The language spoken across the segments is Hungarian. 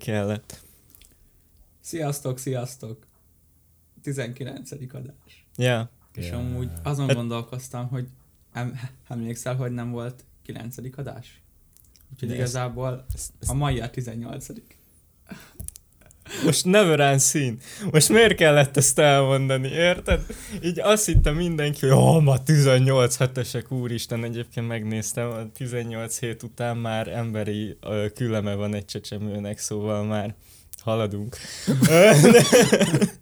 kellett. Sziasztok, sziasztok! 19. adás. Ja. És Yeah. amúgy azon Hát- gondolkoztam, hogy em, emlékszel, hogy nem volt 9. adás? Úgyhogy De igazából Ezt, ezt a mai a 18. most never szín. Most miért kellett ezt elmondani, érted? Így azt hitte mindenki, hogy oh, ma 18 hetesek, úristen, egyébként megnéztem, a 18 hét után már emberi küleme van egy csecsemőnek, szóval már haladunk.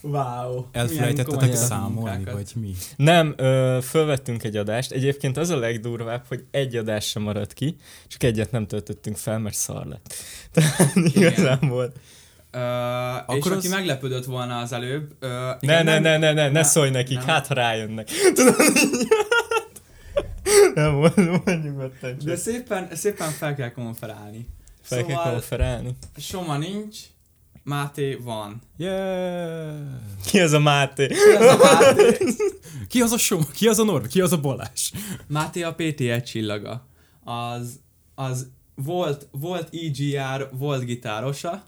Wow! Elfelejtettetek számolni, vagy mi? Nem, ö, fölvettünk egy adást. Egyébként az a legdurvább, hogy egy adás sem maradt ki, csak egyet nem töltöttünk fel, mert szar lett. Tehát igazából. Uh, és Akkor aki az- meglepődött volna az előbb... Uh, Ne, ne, ne, ne, ne, ne szólj nekik, nem. hát ha rájönnek. Tudod, Nem, mondjuk. De szépen, szépen fel kell konferálni. Fel kell Szóval konferálni. Soma nincs, Máté van. Yeah! Ki az a Máté? Ki az a Máté? Ki az a Soma? Ki az a Norbi? Ki az a Balázs? Máté a PT1 csillaga. Az, az volt, volt EGR, volt gitárosa,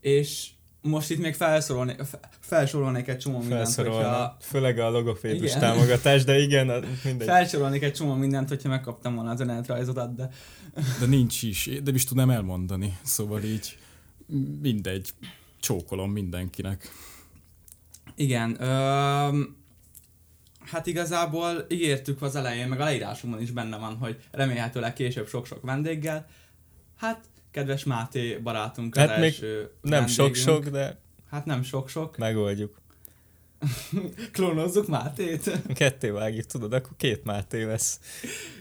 és most itt még felsorolnék, felsorolnék egy csomó mindent, hogyha, Főleg a logopédus Igen. támogatás, de igen, mindegy. felsorolnék egy csomó mindent, hogyha megkaptam volna az önéletrajzodat, de De nincs is, de nem is tudnám elmondani. Szóval így mindegy. Csókolom mindenkinek. Igen, öm, hát igazából ígértük az elején, meg a leírásunkban is benne van, hogy remélhetőleg később sok-sok vendéggel. Hát, kedves Máté barátunk az Hát még első Nem vendégünk. sok-sok, de Hát nem sok-sok. megoldjuk. Klónozzuk Mátét. Ketté vágjuk, tudod, akkor két Máté lesz.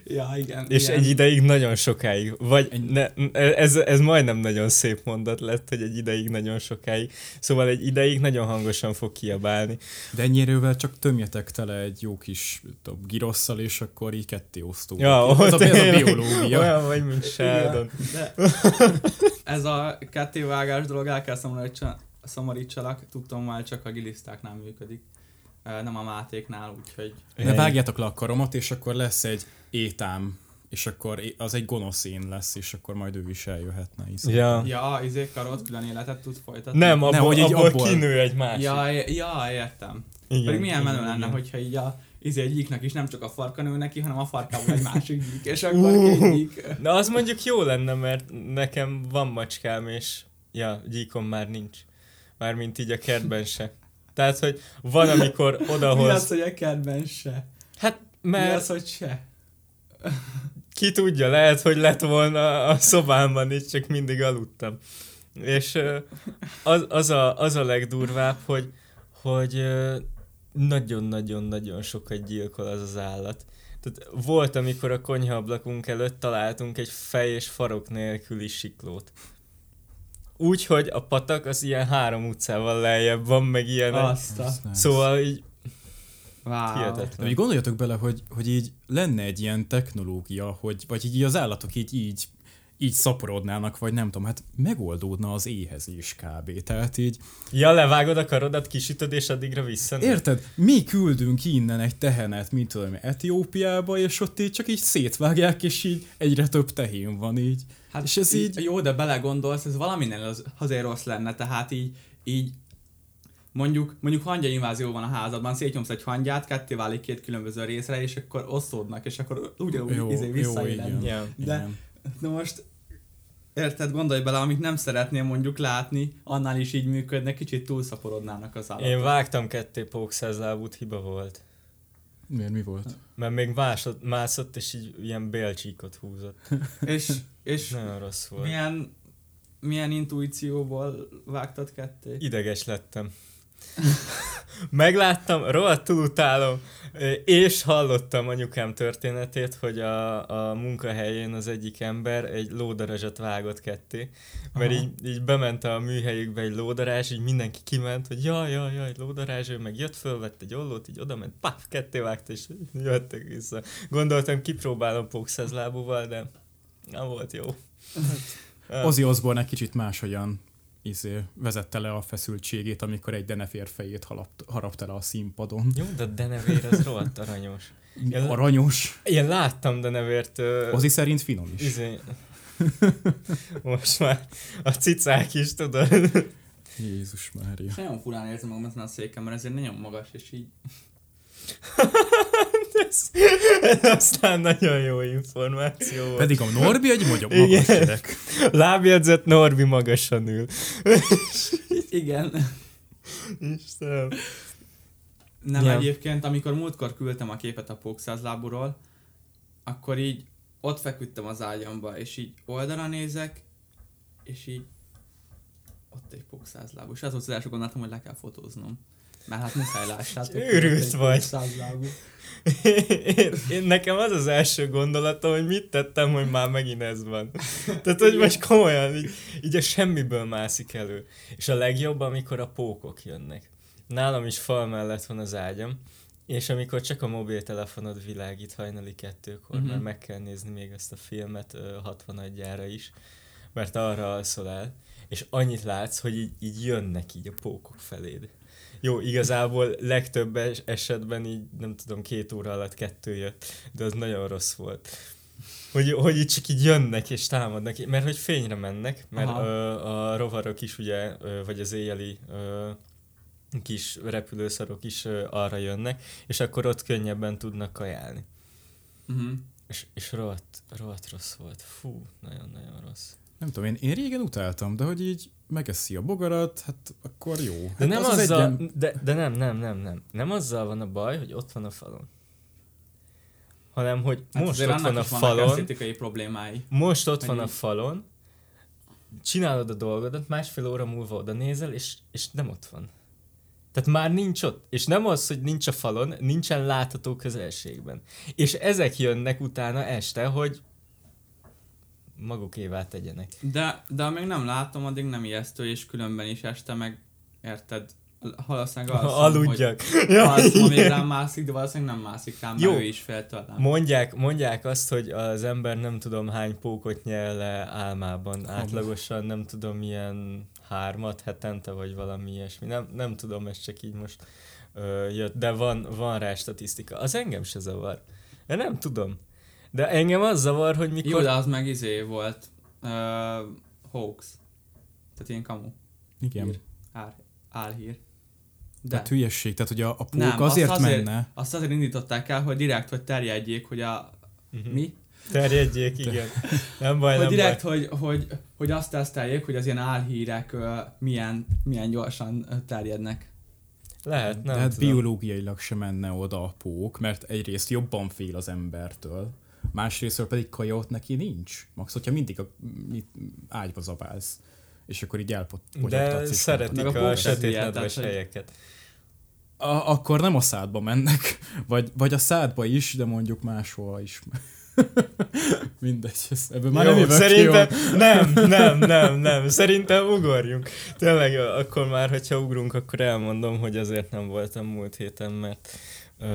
ja, igen. És igen. egy ideig nagyon sokáig, vagy ne, ez, ez majdnem nagyon szép mondat lett, hogy egy ideig nagyon sokáig. Szóval egy ideig nagyon hangosan fog kiabálni. De ennyire csak tömjetek tele egy jó kis tudom, girosszal, és akkor így ketté osztunk. Ja, ez, a, ez a biológia. Olyan vagy, mint Sheldon. Igen, de ez a kettévágás dolog el kell szomorítsa- szomorítsalak, tudtam már csak a gilisztáknál működik. Nem a Mátéknál, úgyhogy De vágjátok le a karomat, és akkor lesz egy étám, és akkor az egy gonosz én lesz, és akkor majd ő is eljöhetne. Hiszen. Ja. Ja, izé karot külön életet tud folytatni. Nem, abból, Nem, hogy így abból, abból- kinő egy másik. Ja, ja, értem. igen, Pedig milyen menő igen, lenne, igen. hogyha így a izé egy gyíknak is nem csak a farka nő neki, hanem a farkából egy másik gyík, és akkor gyík. Na az mondjuk jó lenne, mert nekem van macskám, és ja, gyíkom már nincs. Mármint így a kertben se. Tehát, hogy van, amikor Mi az, odahoz... hogy a kertben se? Hát, Mi mert az, hogy se? ki tudja, lehet, hogy lett volna a szobámban is, csak mindig aludtam. És az, az, a, az a legdurvább, hogy, hogy nagyon-nagyon-nagyon sokat gyilkol az az állat. Tehát volt, amikor a konyhaablakunk előtt találtunk egy fej és farok nélküli siklót. Úgy, hogy a patak az ilyen három utcával lejjebb van, meg ilyen. Azt. Szóval így Wow. De hihetetlen. így gondoljatok bele, hogy, hogy így lenne egy ilyen technológia, hogy, vagy így az állatok így, így, így szaporodnának, vagy nem tudom, hát megoldódna az éhezés kb. Tehát így, Ja, levágod a karodat, kisütöd, és addigra vissza. érted? Mi küldünk innen egy tehenet, mint tudom, Etiópiába, és ott így csak így szétvágják, és így egyre több tehén van így. Hát És ez így- Jó, de belegondolsz, ez valaminél az, azért rossz lenne, tehát így, így mondjuk, mondjuk hangya invázió van a házadban, szétnyomsz egy hangyát, ketté válik két különböző részre, és akkor osztódnak, és akkor ugyanúgy Jó, izé jó, visszaéled. igen. Ja. De, Igen. de most Érted, gondolj bele, amit nem szeretnél mondjuk látni, annál is így működne, kicsit túlszaporodnának az állatok. Én vágtam ketté pókszázlábút, hiba volt. Miért, mi volt? Mert még másod, mászott, és így ilyen bélcsíkot húzott. És, és Nagyon rossz volt. milyen, milyen intuícióból vágtad ketté? Ideges lettem. Megláttam, rohadtul utálom, és hallottam anyukám történetét, hogy a, a munkahelyén az egyik ember egy lódarazsat vágott ketté, mert Aha. így, így bement a műhelyükbe egy lódarázs, így mindenki kiment, hogy jaj, jaj, jaj, lódarázs, ő meg jött, fölvett egy ollót, így oda ment, paf, ketté vágta, és jöttek vissza. Gondoltam, kipróbálom pókszázlábúval, de nem volt jó. Ozzy Osbourne egy kicsit máshogyan izé, vezette le a feszültségét, amikor egy denefér fejét halapt, harapta le a színpadon. Jó, de a denevér az rohadt aranyos. Én- Aranyos. Én láttam denevért... ö, Ozzy szerint finom is. Izé, Most már a cicák is, tudod. Jézus Mária. És nagyon furán érzem magam ezen a széken, mert ezért nagyon magas, és így ez, ez aztán nagyon jó információ volt. Pedig a Norbi egy magyar Igen. magas gyerek. Lábjegyzet Norbi magasan ül. igen. Istenem. Nem, Ja. ja. egyébként, amikor múltkor küldtem a képet a pókszázlábúról, akkor így ott feküdtem az ágyamba, és így oldalra nézek, és így ott egy pókszázlábú. És az volt az első gondolatom, hogy le kell fotóznom. Mert hát muszáj lássátok. Őrült vagy. Én, én, nekem az az első gondolatom, hogy mit tettem, hogy már megint ez van. Tehát, hogy most komolyan, így, így a semmiből mászik elő. És a legjobb, amikor a pókok jönnek. Nálam is fal mellett van az ágyam, és amikor csak a mobiltelefonod világít hajnali kettőkor. Mhm. mert meg kell nézni még ezt a filmet ö, 60 gyára is, mert arra alszol el, és annyit látsz, hogy így, így jönnek így a pókok feléd. Jó, igazából legtöbb es- esetben így, nem tudom, két óra alatt kettő jött, de az nagyon rossz volt. Hogy, hogy így csak így jönnek és támadnak, mert hogy fényre mennek, mert Aha. ö, a rovarok is ugye, ö, vagy az éjjeli ö, kis repülőszarok is ö, arra jönnek, és akkor ott könnyebben tudnak kajálni. Uh-huh. És, és rohadt, rohadt rossz volt. Fú, nagyon-nagyon rossz. Nem tudom, én, én régen utáltam, de hogy így megeszi a bogarat, hát akkor jó. De hát nem az az azzal, egyen- de, de nem, nem, nem, nem. Nem azzal van a baj, hogy ott van a falon. Hanem, hogy Hát most ott van a falon, problémái. most ott van a falon, csinálod a dolgodat, másfél óra múlva oda nézel, és, és nem ott van. Tehát már nincs ott. És nem az, hogy nincs a falon, nincsen látható közelségben. És ezek jönnek utána este, hogy magukévá tegyenek. De, de amíg nem látom, addig nem ijesztő, és különben is este meg, érted, valószínűleg alszom, Aludjak. hogy alszom, amíg rám mászik, de valószínűleg nem mászik rám, Jó. ő is fél tőlem. Mondják, mondják azt, hogy az ember nem tudom hány pókot nyel le álmában. Átlagosan nem tudom milyen hármat hetente, vagy valami ilyesmi. Nem, nem tudom, ez csak így most ö, jött, de van, van rá statisztika. Az engem se zavar. De nem tudom. De engem az zavar, hogy mikor... Jó, de az meg izé volt. Uh, hoax. Tehát ilyen kamu. Igen. Hír. Ár, álhír. De. Tehát hülyesség, tehát hogy a, a pók Nem, azért, azt azért- menne, Azt azért indították el, hogy direkt, hogy terjedjék, hogy a... Mhm. Mi? Terjedjék, igen. Nem baj, hogy nem direkt, baj. hogy, hogy, hogy azt teszteljék, hogy az ilyen álhírek ö, milyen, milyen gyorsan terjednek. Lehet, nem de hát tudom. biológiailag sem menne oda a pók, mert egyrészt jobban fél az embertől, másrésztről pedig kaja ott neki nincs. Max, hogyha mindig a, mit, ágyba zabálsz, és akkor így elpot. De szeretik a a, pók a ez sötét ilyen, nedves tehát, hogy- helyeket. A, akkor nem a szádba mennek, vagy, vagy a szádba is, de mondjuk máshol is. Mindegy, ez, ebből már Jó, nem szerintem ki, nem, nem, nem, nem. Szerintem ugorjunk. Tényleg, akkor már, hogyha ugrunk, akkor elmondom, hogy azért nem voltam múlt héten, mert, ö,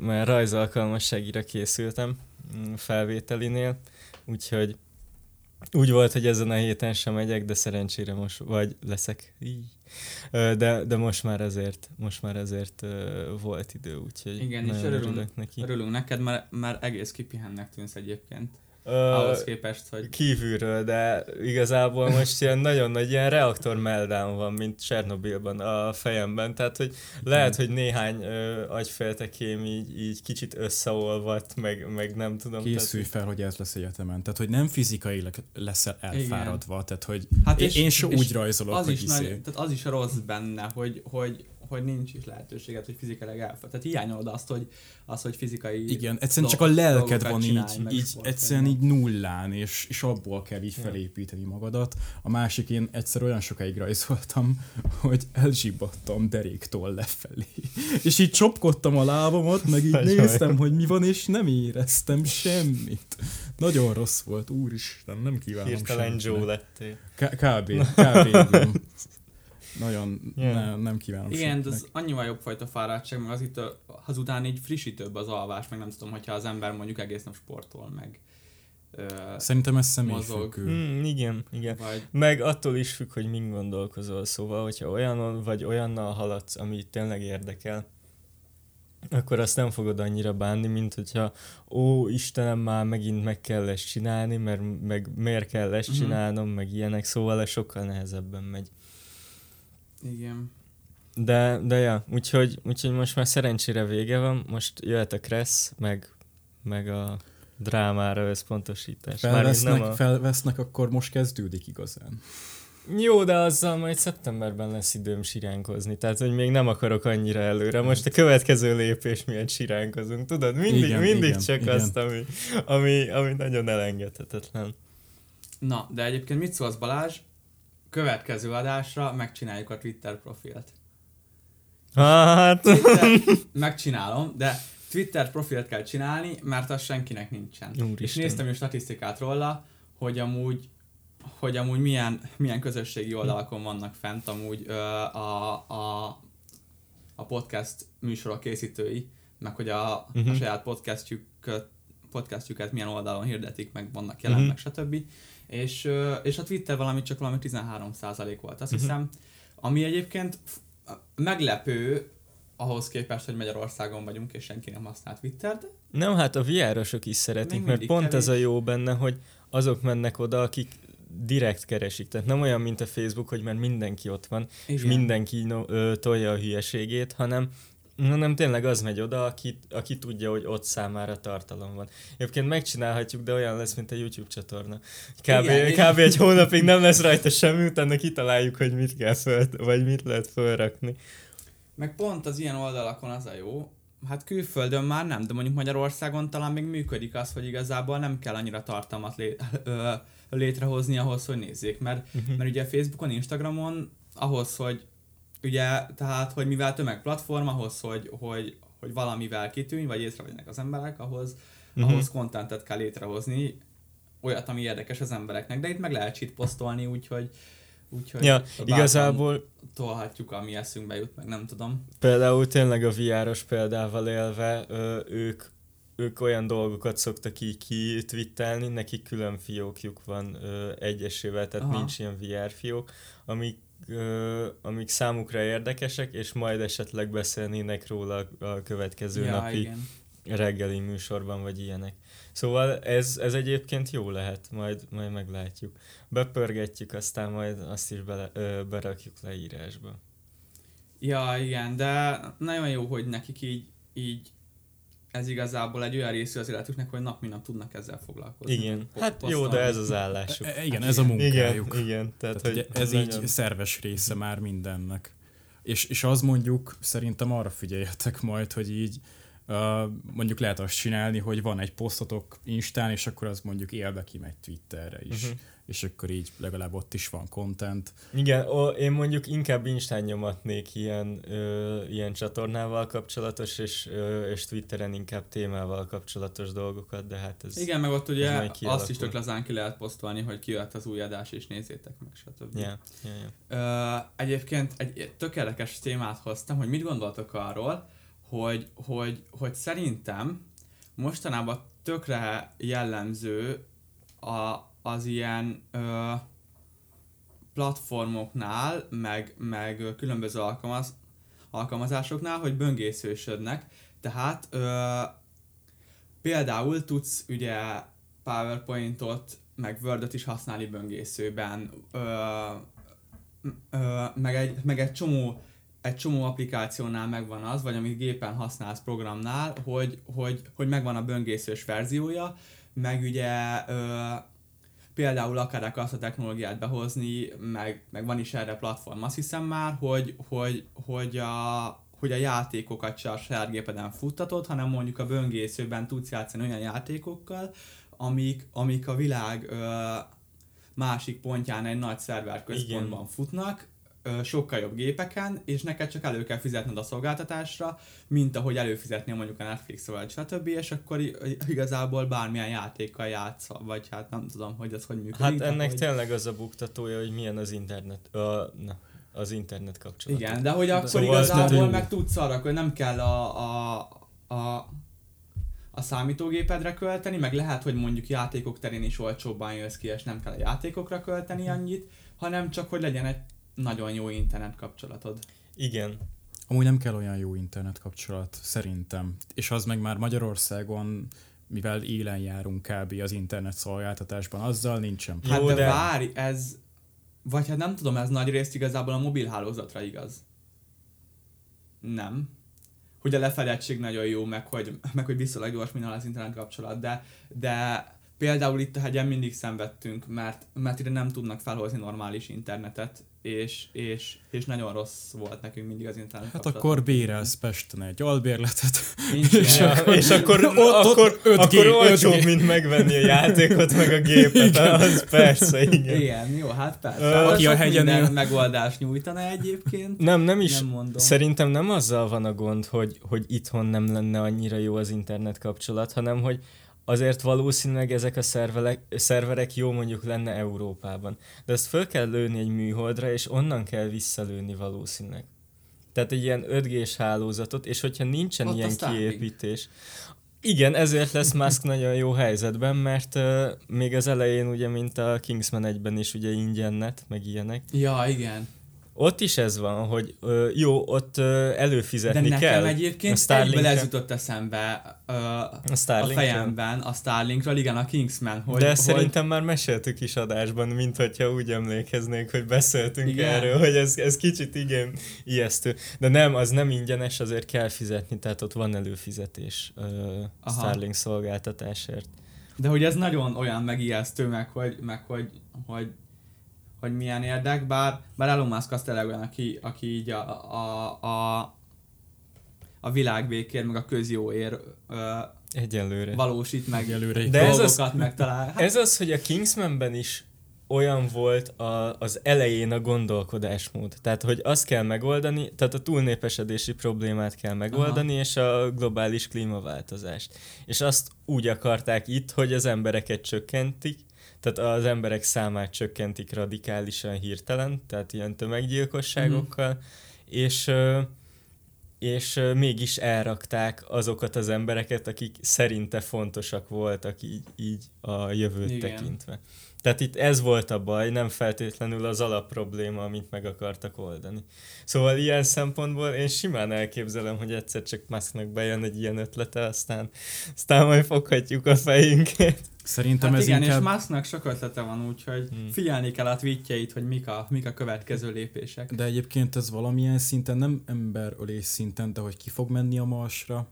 mert rajzalkalmasságira készültem felvételinél, úgyhogy úgy volt, hogy ezen a héten sem megyek, de szerencsére most, vagy leszek. Így. De, de most már ezért, most már ezért volt idő, úgyhogy Igen, és örülünk, neki. örülünk neked, mert, mert egész kipihennek tűnsz egyébként. Ahhoz képest, hogy kívülről, de igazából most ilyen nagyon nagy ilyen reaktor meltdown van, mint Csernobilban a fejemben, tehát hogy lehet, hogy néhány ö, agyféltekém így, így kicsit összeolvadt, meg, meg nem tudom. Készülj fel, hogy ez lesz egyetemen. Tehát, hogy nem fizikailag leszel elfáradva. Tehát, hogy hát én, én se úgy rajzolok, az hogy is, izé. nagy, tehát az is rossz benne, hogy, hogy, hogy nincs is lehetőséget, hogy fizikailag elfáradj. Tehát hiányolod azt, hogy, az, hogy fizikai Igen, egyszerűen csak a dolgok- lelked van így, így egyszerűen így nullán, és, és abból kell így felépíteni magadat. A másik, én egyszer olyan sokáig rajzoltam, hogy elzsibbadtam deréktól lefelé. És így csopkodtam a lábamat, meg így néztem, hogy mi van, és nem éreztem semmit. Nagyon rossz volt, úristen, nem kívánom Hirtelen. Joe lettél. K- kb. kb. Nagyon Ja. ne, nem kívánom Igen, de az annyival jobb fajta fáradtság, meg az itt a- azután így frissítőbb az alvás, meg nem tudom, hogyha az ember mondjuk egész nap sportol, meg ö, Szerintem ez személyfüggő. Hmm, igen, igen. vagy Meg attól is függ, hogy min gondolkozol, szóval, hogyha olyan vagy olyannal haladsz, ami tényleg érdekel, akkor azt nem fogod annyira bánni, mint hogyha ó, Istenem, már megint meg kell ezt csinálni, mert meg miért kell ezt Mhm. csinálnom, meg ilyenek, szóval ez sokkal nehezebben megy. Igen. De, de ja, úgyhogy, úgyhogy most már szerencsére vége van, most jöhet a Kressz, meg, meg a drámára összpontosítás. Felvesznek, nem a... felvesznek, akkor most kezdődik igazán. Jó, de azzal majd szeptemberben lesz időm siránkozni, tehát hogy még nem akarok annyira előre. Most a következő lépés miatt siránkozunk, tudod? Mindig, Igen, mindig igen, csak igen. azt, ami, ami, ami nagyon elengedhetetlen. Na, de egyébként mit szólsz Balázs? Következő adásra megcsináljuk a Twitter profilt. Hát, Twitter, megcsinálom, de Twitter profilt kell csinálni, mert az senkinek nincsen. És Úristen. néztem is statisztikát róla, hogy amúgy hogy amúgy milyen, milyen közösségi oldalakon vannak fent amúgy ö, a, a, a podcast műsorok készítői, meg hogy a, uh-huh. a saját podcastjüket, podcastjüket milyen oldalon hirdetik, meg vannak jelen, uh-huh. meg stb. És, és a Twitter valami csak valami 13% volt, azt Mhm. hiszem. Ami egyébként meglepő ahhoz képest, hogy Magyarországon vagyunk, és senki nem használ Twittert. nem, hát a VR-osok is szeretik, mert pont ez a kevés. jó benne, hogy azok mennek oda, akik direkt keresik. Tehát nem olyan, mint a Facebook, hogy már mindenki ott van, és Igen. mindenki no, ö, tolja a hülyeségét, hanem hanem tényleg az megy oda, aki, aki tudja, hogy ott számára tartalom van. Egyébként megcsinálhatjuk, de olyan lesz, mint a YouTube csatorna. Kb. Igen, kb. egy hónapig nem lesz rajta semmi, utána kitaláljuk, hogy mit kell föl, vagy mit lehet fölrakni. Meg pont az ilyen oldalakon az a jó, hát külföldön már nem, de mondjuk Magyarországon talán még működik az, hogy igazából nem kell annyira tartalmat lé- ö, létrehozni ahhoz, hogy nézzék, mert, Uh-huh. mert ugye Facebookon, Instagramon ahhoz, hogy ugye, tehát, hogy mivel tömegplatform, ahhoz, hogy, hogy, hogy valamivel kitűnj, vagy észrevegyenek az emberek, ahhoz, uh-huh. ahhoz kontentet kell létrehozni, olyat, ami érdekes az embereknek, de itt meg lehet cheat posztolni, úgyhogy úgyhogy Ja, igazából tolhatjuk, ami eszünkbe jut, meg nem tudom. Például tényleg a VR-os példával élve, ők, ők olyan dolgokat szoktak így kitwittelni, nekik külön fiókjuk van egyesével, tehát Aha. Nincs ilyen VR fiók, amik, amik számukra érdekesek, és majd esetleg beszélnének róla a következő ja, napi igen. reggeli műsorban, vagy ilyenek. Szóval ez, ez egyébként jó lehet, majd, majd meglátjuk. Bepörgetjük, aztán majd azt is bele, ö, berakjuk leírásba. Ja, igen, de nagyon jó, hogy nekik így, így ez igazából egy olyan része az életüknek, hogy nap mint nap tudnak ezzel foglalkozni. Igen, hát jó, de ez az állásuk. E, igen, ez a munkájuk. Igen, igen, tehát, Tehát, hogy ez nagyon- így szerves része már mindennek. És, és az mondjuk, szerintem arra figyeljetek majd, hogy így mondjuk lehet azt csinálni, hogy van egy posztotok Instán, és akkor az mondjuk élve kimegy Twitterre is. Mhm. És akkor így legalább ott is van content. Igen, ó, én mondjuk inkább Instán nyomatnék ilyen, ö, ilyen csatornával kapcsolatos, és, ö, és Twitteren inkább témával kapcsolatos dolgokat, de hát ez... Igen, meg ott ugye azt is tök lazán ki lehet posztolni, hogy kijött az új adás, és nézzétek meg, stb. Ja, ja, ja. Ö, egyébként egy tök érdekes témát hoztam, hogy mit gondoltok arról, hogy, hogy, hogy szerintem mostanában tökre jellemző a, az ilyen ö, platformoknál, meg, meg különböző alkalmaz, alkalmazásoknál, hogy böngészősödnek. Tehát ö, például tudsz ugye PowerPointot, meg Word-ot is használni böngészőben, ö, ö, meg, egy, meg egy csomó egy csomó applikációnál megvan az, vagy amit gépen használsz programnál, hogy, hogy, hogy megvan a böngészős verziója, meg ugye ö, például akarják azt a technológiát behozni, meg, meg van is erre platform, azt hiszem már, hogy, hogy, hogy, a, hogy a játékokat se a saját gépeden futtatod, hanem mondjuk a böngészőben tudsz játszani olyan játékokkal, amik, amik a világ ö, másik pontján egy nagy szerver központban Igen. futnak, sokkal jobb gépeken, és neked csak elő kell fizetned a szolgáltatásra, mint ahogy előfizetnél mondjuk a Netflix vagy stb. és akkor igazából bármilyen játékkal játsz, vagy hát nem tudom, hogy ez hogy működik. Hát ennek hogy... tényleg az a buktatója, hogy milyen az internet, ö, na, az internet kapcsolat. Igen, de hogy akkor Szóval igazából meg tudsz arra, hogy nem kell a, a, a, a számítógépedre költeni, meg lehet, hogy mondjuk játékok terén is olcsóbban jössz ki, és nem kell a játékokra költeni annyit, hanem csak, hogy legyen egy nagyon jó internet kapcsolatod. Igen. Amúgy nem kell olyan jó internet kapcsolat, szerintem. És az meg már Magyarországon, mivel élen járunk kb. az internet szolgáltatásban, azzal nincsen. Hát Jó, de, de- várj, ez... Vagy hát nem tudom, ez nagy részt igazából a mobilhálózatra igaz. Nem. Hogy a lefedettség nagyon jó, meg hogy, meg hogy viszonylag gyors minden az internet kapcsolat, de, de például itt a hegyen mindig szenvedtünk, mert, mert ide nem tudnak felhozni normális internetet, és, és, és nagyon rossz volt nekünk mindig az internet Hát akkor bérelsz Pesten egy albérletet. Nincs és ilyen. Ja, és akkor, Ott- ott akkor, 5G, akkor olcsóbb, 5G. mint megvenni a játékot, meg a gépet. Az persze, igen. Igen, jó, hát persze. Ö, aki a hegyen minden megoldást nyújtana egyébként. Nem, nem is. Nem mondom. Szerintem nem azzal van a gond, hogy, hogy itthon nem lenne annyira jó az internet kapcsolat, hanem hogy azért valószínűleg ezek a szerverek, szerverek jó mondjuk lenne Európában. De ezt föl kell lőni egy műholdra, és onnan kell visszalőni valószínűleg. Tehát egy ilyen 5G-s hálózatot, és hogyha nincsen Ott ilyen kiépítés, igen, ezért lesz Musk nagyon jó helyzetben, mert uh, még az elején ugye, mint a Kingsman 1-ben is ugye ingyen net, meg ilyenek. Ja, igen. Ott is ez van, hogy ö, jó, ott ö, De előfizetni nekem kell. egyébként a Starlinkre. egyből ez jutott eszembe ö, A a fejemben a Starlinkről, igen, a Kingsman, hogy, De ezt hogy szerintem már meséltük is adásban, mint hogyha úgy emlékeznék, hogy beszéltünk Igen. igen. erről, hogy ez, ez kicsit igen ijesztő. De nem, az nem ingyenes, azért kell fizetni, tehát ott van előfizetés ö, Aha. Starlink szolgáltatásért. de hogy ez nagyon olyan megijesztő, meg hogy, meg hogy, hogy, hogy milyen érdek, bár, bár Elon Musk az tényleg olyan, aki, aki így a, a, a, a világbékért, meg a közjóért ö, Egyelőre. valósít meg Egyelőre De ez az- megtalál. Hát, Ez az, hogy a Kingsmanben is olyan volt a, az elején a gondolkodásmód. Tehát, hogy azt kell megoldani, tehát a túlnépesedési problémát kell megoldani, Aha. és a globális klímaváltozást. És azt úgy akarták itt, hogy az embereket csökkentik, tehát az emberek számát csökkentik radikálisan hirtelen, tehát ilyen tömeggyilkosságokkal, és ö, és ö, mégis elrakták azokat az embereket, akik szerinte fontosak voltak így, így a jövőt. Igen. tekintve. Tehát itt ez volt a baj, nem feltétlenül az alapprobléma, amit meg akartak oldani. Szóval ilyen szempontból én simán elképzelem, hogy egyszer csak Musknak bejön egy ilyen ötlete, aztán, aztán majd foghatjuk a fejünket. Szerintem hát ez igen, inkább... és Musknak sok ötlete van, úgyhogy Hmm. figyelni kell a tweetjeit, hogy mik a, mik a következő lépések. De egyébként ez valamilyen szinten, nem emberölés szinten, de hogy ki fog menni a Marsra,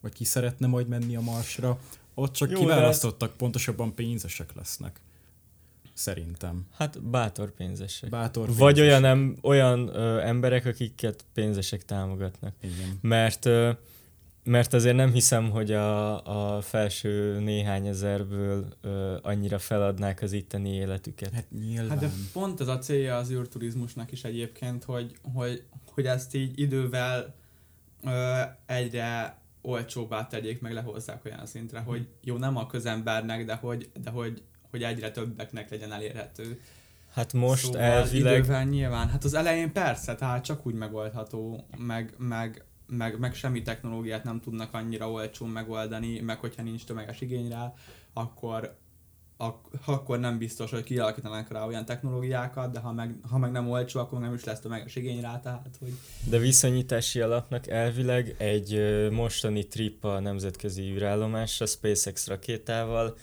vagy ki szeretne majd menni a Marsra, ott csak Jó, kiválasztottak, pontosabban pénzesek lesznek. Szerintem. Hát bátor pénzesek. Bátor Vagy pénzesek. olyan, em, olyan ö, emberek, akiket pénzesek támogatnak. Igen. Mert, ö, mert azért nem hiszem, hogy a, a felső néhány ezerből ö, annyira feladnák az itteni életüket. Hát nyilván. Hát de pont ez a célja az űrturizmusnak is egyébként, hogy, hogy, hogy ezt így idővel ö, egyre olcsóbbá tegyék, meg lehozzák olyan szintre, hogy jó, nem a közembernek, de hogy, de hogy, hogy egyre többeknek legyen elérhető. Hát most szóval elvileg... Idővel nyilván, hát az elején persze, tehát csak úgy megoldható, meg, meg, meg, meg semmi technológiát nem tudnak annyira olcsón megoldani, meg hogyha nincs tömeges igény rá, akkor, ak- akkor nem biztos, hogy kialakítanak rá olyan technológiákat, de ha meg, ha meg nem olcsó, akkor nem is lesz tömeges igény rá, tehát hogy De viszonyítási alapnak elvileg egy mostani trip a nemzetközi űrállomásra SpaceX rakétával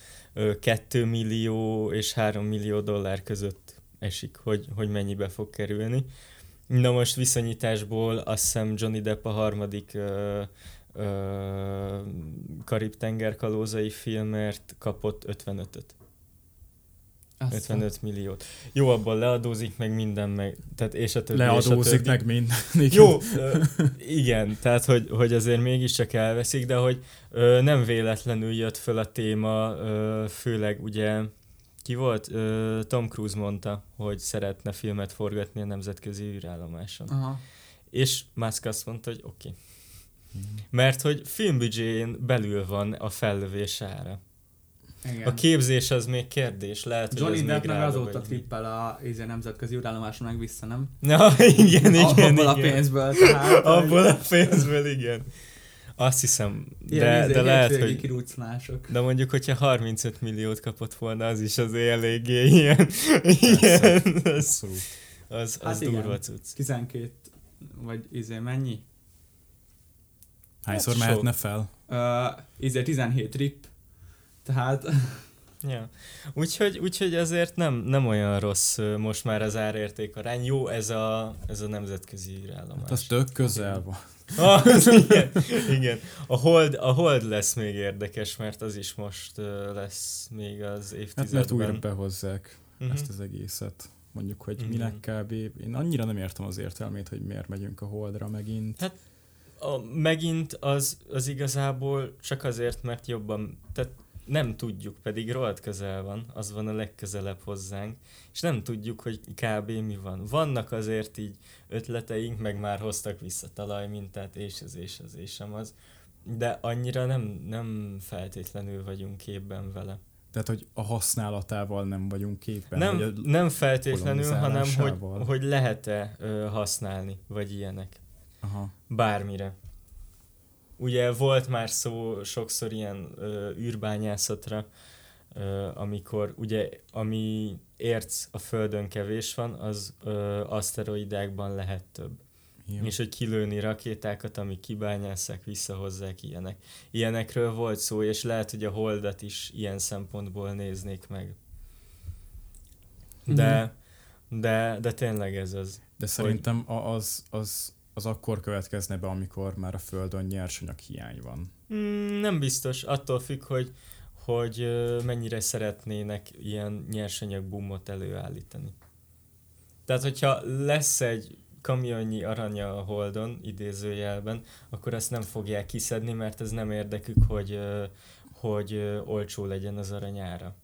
2 millió és 3 millió dollár között esik, hogy, hogy mennyibe fog kerülni. Na most viszonyításból azt hiszem Johnny Depp a harmadik Karib-tenger kalózai filmért kapott 55-öt. Azt 55 milliót. Jó, abból leadózik meg minden, meg, tehát és a többi, és a Leadózik többi. meg minden. Igen. Jó, ö, igen, tehát hogy, hogy azért mégiscsak elveszik, de hogy ö, nem véletlenül jött föl a téma, ö, főleg ugye ki volt? Ö, Tom Cruise mondta, hogy szeretne filmet forgatni a nemzetközi űrállomáson. Aha. És Musk azt mondta, hogy oké. Okay. Mert hogy filmbüdzséjén belül van a fellövés ára. Igen. A képzés az még kérdés, lehet, hogy Johnny ez Depp meg azóta trippel a izé, nemzetközi űrállomáson meg vissza, nem? Na, igen, igen, Abból a pénzből, tehát... Abból a pénzből, igen. Azt hiszem, de, de lehet, hogy... kiruclások. De mondjuk, hogyha 35 milliót kapott volna, az is azért eléggé ilyen. Igen, az, az, az Hát igen. durva cucc. 12, vagy izé mennyi? Hányszor Hát mehetne fel? Uh, izé 17 trip, tehát Ja. Úgyhogy, úgyhogy ezért nem, nem olyan rossz most már az árérték arány. Jó ez a, ez a nemzetközi űrállomás. Hát az tök közel van. Ah, igen, igen. A hold, a hold lesz még érdekes, mert az is most lesz még az Hát évtizedben. mert újra behozzák Mhm. ezt az egészet. Mondjuk, hogy Igen. minek kb. Én annyira nem értem az értelmét, hogy miért megyünk a holdra megint. Hát a, megint az, az igazából csak azért, mert jobban, tehát nem tudjuk, pedig rohadt közel van, az van a legközelebb hozzánk, és nem tudjuk, hogy kb. mi van. Vannak azért így ötleteink, meg már hoztak vissza talajmintát, és ez, és ez, és az, de annyira nem, nem feltétlenül vagyunk képben vele. Tehát, hogy a használatával nem vagyunk képben. Nem, hogy nem feltétlenül, hanem hogy, hogy lehet-e ö, használni, vagy ilyenek. Aha. Bármire. Ugye volt már szó sokszor ilyen ö, űrbányászatra, ö, amikor ugye ami érc a Földön kevés van, az ö, aszteroidákban lehet több. Jó. És hogy kilőni rakétákat, amik kibányásszák, visszahozzák ilyenek. Ilyenekről volt szó, és lehet, hogy a holdat is ilyen szempontból néznék meg. De, de, de tényleg ez az. De szerintem a- az, az, az akkor következne be, amikor már a Földön nyersanyag hiány van. Mm, nem biztos, attól függ, hogy, hogy mennyire szeretnének ilyen nyersanyag boomot előállítani. Tehát, hogyha lesz egy kamionnyi aranya a Holdon, idézőjelben, akkor azt nem fogják kiszedni, mert ez nem érdekük, hogy, hogy olcsó legyen az aranyára.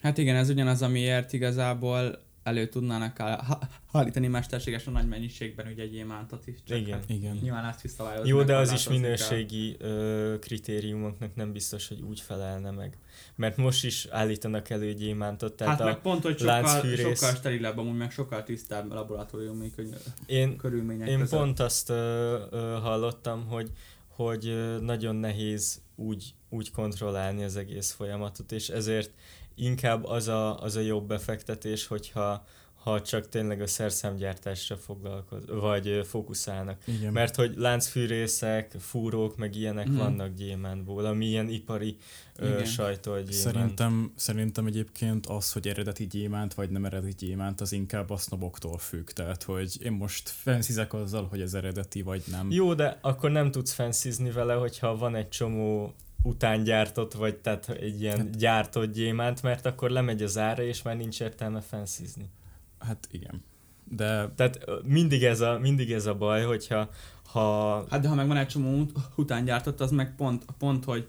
Hát igen, ez ugyanaz, amiért igazából elő tudnának áll- ha- állítani mesterségesen nagy mennyiségben ugye egy gyémántot is. Csak Igen. Hát Igen. nyilván ezt visszavályozni. Jó, de az is minőségi ö, kritériumoknak nem biztos, hogy úgy felelne meg. Mert most is állítanak elő gyémántot, tehát Hát meg pont, hogy sokkal, sokkal sterilebb, amúgy meg sokkal tisztább laboratóriumi köny- én, körülmények Én között. pont azt ö, ö, hallottam, hogy, hogy nagyon nehéz úgy, úgy kontrollálni az egész folyamatot, és ezért inkább az a, az a jobb befektetés, hogyha ha csak tényleg a szerszámgyártásra foglalkoz, vagy ö, fókuszálnak. Igen. Mert hogy láncfűrészek, fúrók, meg ilyenek Mhm. vannak gyémántból, ami ilyen ipari ö, Igen. sajtó gyémánt. Szerintem, szerintem egyébként az, hogy eredeti gyémánt vagy nem eredeti gyémánt, az inkább a sznoboktól függ. Tehát, hogy én most fenszizek azzal, hogy ez eredeti vagy nem. Jó, de akkor nem tudsz fenszizni vele, hogyha van egy csomó utángyártott, vagy tehát egy ilyen Hát- gyártott gyémánt, mert akkor lemegy az ára, és már nincs értelme fenszizni. Hát igen. De Tehát mindig ez a, mindig ez a baj, hogyha ha... Hát de ha meg van egy csomó ut- utángyártott, az meg pont, pont, hogy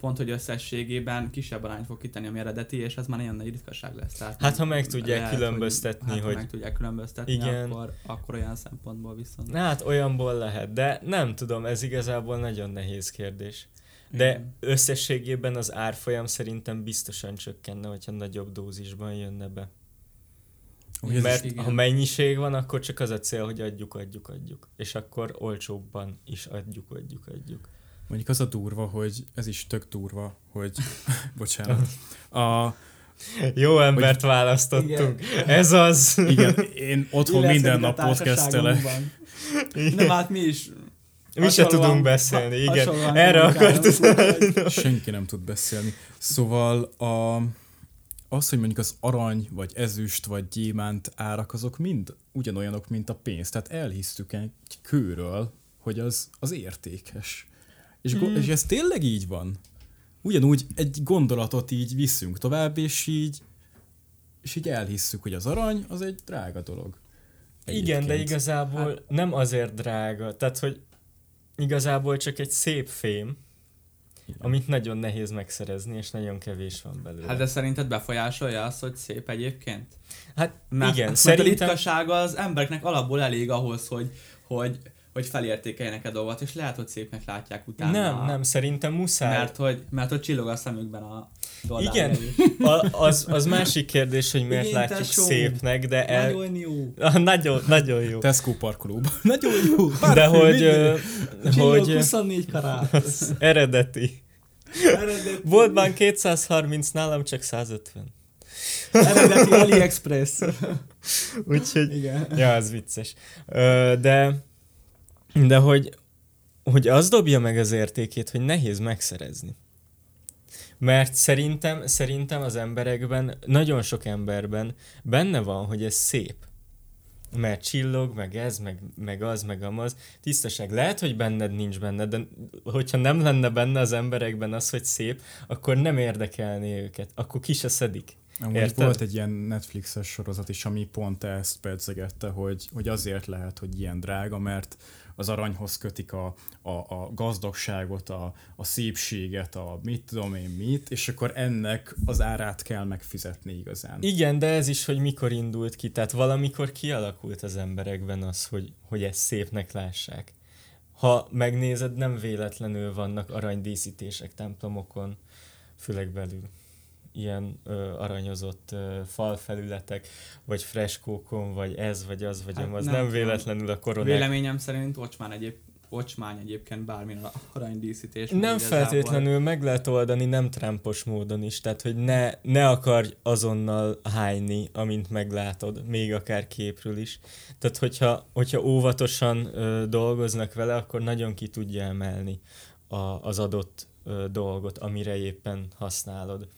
pont, hogy összességében kisebb arányt fog kitenni, ami eredeti, és ez már nagyon nagy ritkaság lesz. Tehát Hát, ha meg tudják lehet, különböztetni, hogy, hát, hogy- ha meg tudják különböztetni, Igen. Akkor, akkor olyan szempontból viszont. Na hát olyanból lehet, de nem tudom, ez igazából nagyon nehéz kérdés. De Igen. összességében az árfolyam szerintem biztosan csökkenne, hogyha nagyobb dózisban jönne be. Ugye Mert ha igen. mennyiség van, akkor csak az a cél, hogy adjuk, adjuk, adjuk. És akkor olcsóbban is adjuk, adjuk, adjuk. mondjuk az a durva, hogy ez is tök durva, hogy bocsánat. A, Jó embert választottunk. Ez az. igen, én otthon lesz minden nap podcastelek. Nem, hát mi is. Mi se tudunk beszélni, igen. Erre úgyhogy- Senki nem tud beszélni. Szóval a, az, hogy mondjuk az arany, vagy ezüst, vagy gyémánt árak, azok mind ugyanolyanok, mint a pénz. Tehát elhisztük egy kőről, hogy az, az értékes. És, Hmm. és ez tényleg így van. Ugyanúgy egy gondolatot így viszünk tovább, és így, és így elhisszük, hogy az arany az egy drága dolog. Igen, de Egyébként. igazából Hát- nem azért drága. Tehát, hogy igazából csak egy szép fém, Igen. amit nagyon nehéz megszerezni, és nagyon kevés van belőle. Hát de szerinted befolyásolja azt, hogy szép egyébként? hát Mert, igen, mert a szerintem... ritkasága az embereknek alapból elég ahhoz, hogy, hogy, hogy felértékeljenek a dolgot, és lehet, hogy szépnek látják utána. Nem, nem, szerintem muszáj. Mert hogy, mert hogy csillog a szemükben a dollár. Igen. A, az, az másik kérdés, hogy miért Igen, látjuk tesó. szépnek, de el... Nagyon jó. Ah, nagyon, nagyon jó. Tesco parkolóban. Nagyon jó. De Parfüm, hogy, minden. hogy ö, 24 karát. eredeti. Eredeti, Boltban 230, nálam csak 150. eredeti AliExpress. Úgyhogy Igen. Ja, az vicces. Ö, de, de hogy hogy az dobja meg az értékét, hogy nehéz megszerezni. Mert szerintem, szerintem az emberekben, nagyon sok emberben benne van, hogy ez szép. Mert csillog, meg ez, meg, meg az, meg amaz. Tisztaság. Lehet, hogy benned nincs benne, de hogyha nem lenne benne az emberekben az, hogy szép, akkor nem érdekelné őket. Akkor ki se szedik. Amúgy Érted? volt egy ilyen Netflixes sorozat is, ami pont ezt percegette, hogy, hogy azért lehet, hogy ilyen drága, mert az aranyhoz kötik a, a, a gazdagságot, a, a szépséget, a mit tudom én mit, és akkor ennek az árát kell megfizetni igazán. Igen, de ez is, hogy mikor indult ki. Tehát valamikor kialakult az emberekben az, hogy, hogy ezt szépnek lássák. Ha megnézed, nem véletlenül vannak aranydíszítések templomokon, főleg belül. Ilyen ö, aranyozott ö, falfelületek, vagy freskókon, vagy ez, vagy az, vagy Hát az. nem Nem, véletlenül a koronák. Véleményem szerint ocsmán egyéb ocsmány egyébként bármilyen aranydíszítés. Nem igazából. feltétlenül meg lehet oldani nem trampos módon is, tehát hogy ne, ne akarj azonnal hányni, amint meglátod, még akár képről is. Tehát hogyha, hogyha óvatosan ö, dolgoznak vele, akkor nagyon ki tudja emelni a, az adott ö, dolgot, amire éppen használod.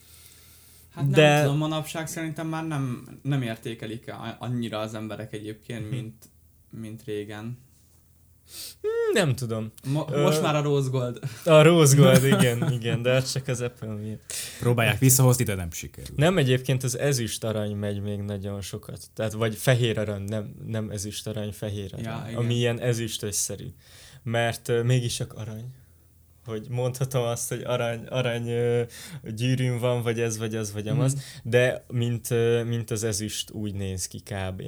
Hát nem De- tudom, manapság szerintem már nem, nem értékelik annyira az emberek egyébként, Mhm. mint, mint régen. Hm, Nem tudom. Mo- Ö- most már a Rose Gold. A Rose Gold, igen, igen, de az csak az Apple miatt. Próbálják visszahozni, de nem sikerül. Nem, egyébként az ezüst arany megy még nagyon sokat. Tehát vagy fehér arany, nem, nem ezüst arany, fehér arany. Ja, igen. ami ilyen ezüstösszerű. Mert uh, mégis csak arany. Hogy mondhatom azt, hogy arany, arany gyűrűm van, vagy ez, vagy az, vagy amaz, Mhm. de mint, mint az ezüst úgy néz ki kb.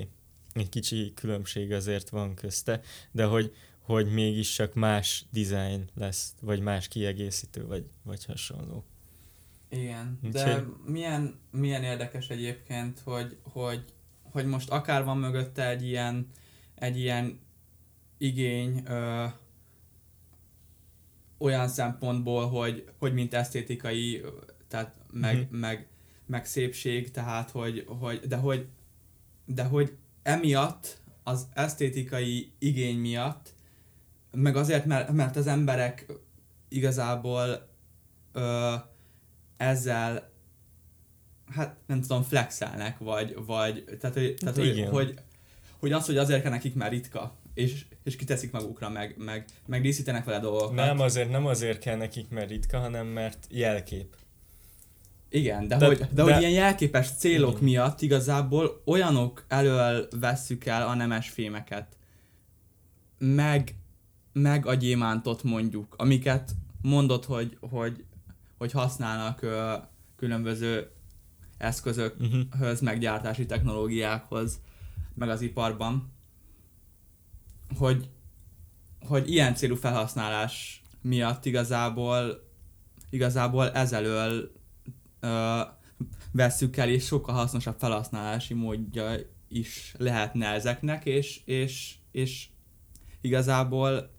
Egy kicsi különbség azért van közte, de hogy, hogy mégis csak más design lesz, vagy más kiegészítő, vagy, vagy hasonló. Igen, de Úgyhogy- milyen, milyen érdekes egyébként, hogy, hogy, hogy most akár van mögötte egy ilyen, egy ilyen igény ö, olyan szempontból, hogy, hogy mint esztétikai, tehát meg, Mhm. meg, meg szépség, tehát hogy, hogy, de hogy de hogy emiatt, az esztétikai igény miatt, meg azért, mert, mert az emberek igazából ö, ezzel hát nem tudom, flexelnek, vagy, vagy tehát, hogy, tehát hogy, hogy, hogy az, hogy azért kell nekik már ritka, és, és kiteszik magukra, meg, meg, meg díszítenek vele dolgokat. Nem azért, nem azért kell nekik, mert ritka, hanem mert jelkép. Igen, de, De- hogy, de, de- hogy ilyen jelképes célok Igen. miatt igazából olyanok elől vesszük el a nemes fémeket, meg, meg a gyémántot mondjuk, amiket mondod, hogy, hogy, hogy használnak ö, különböző eszközökhöz, Uh-huh. meg gyártási technológiákhoz, meg az iparban, hogy, hogy ilyen célú felhasználás miatt igazából igazából ezelől ö, vesszük el, és sokkal hasznosabb felhasználási módja is lehetne ezeknek, és, és, és igazából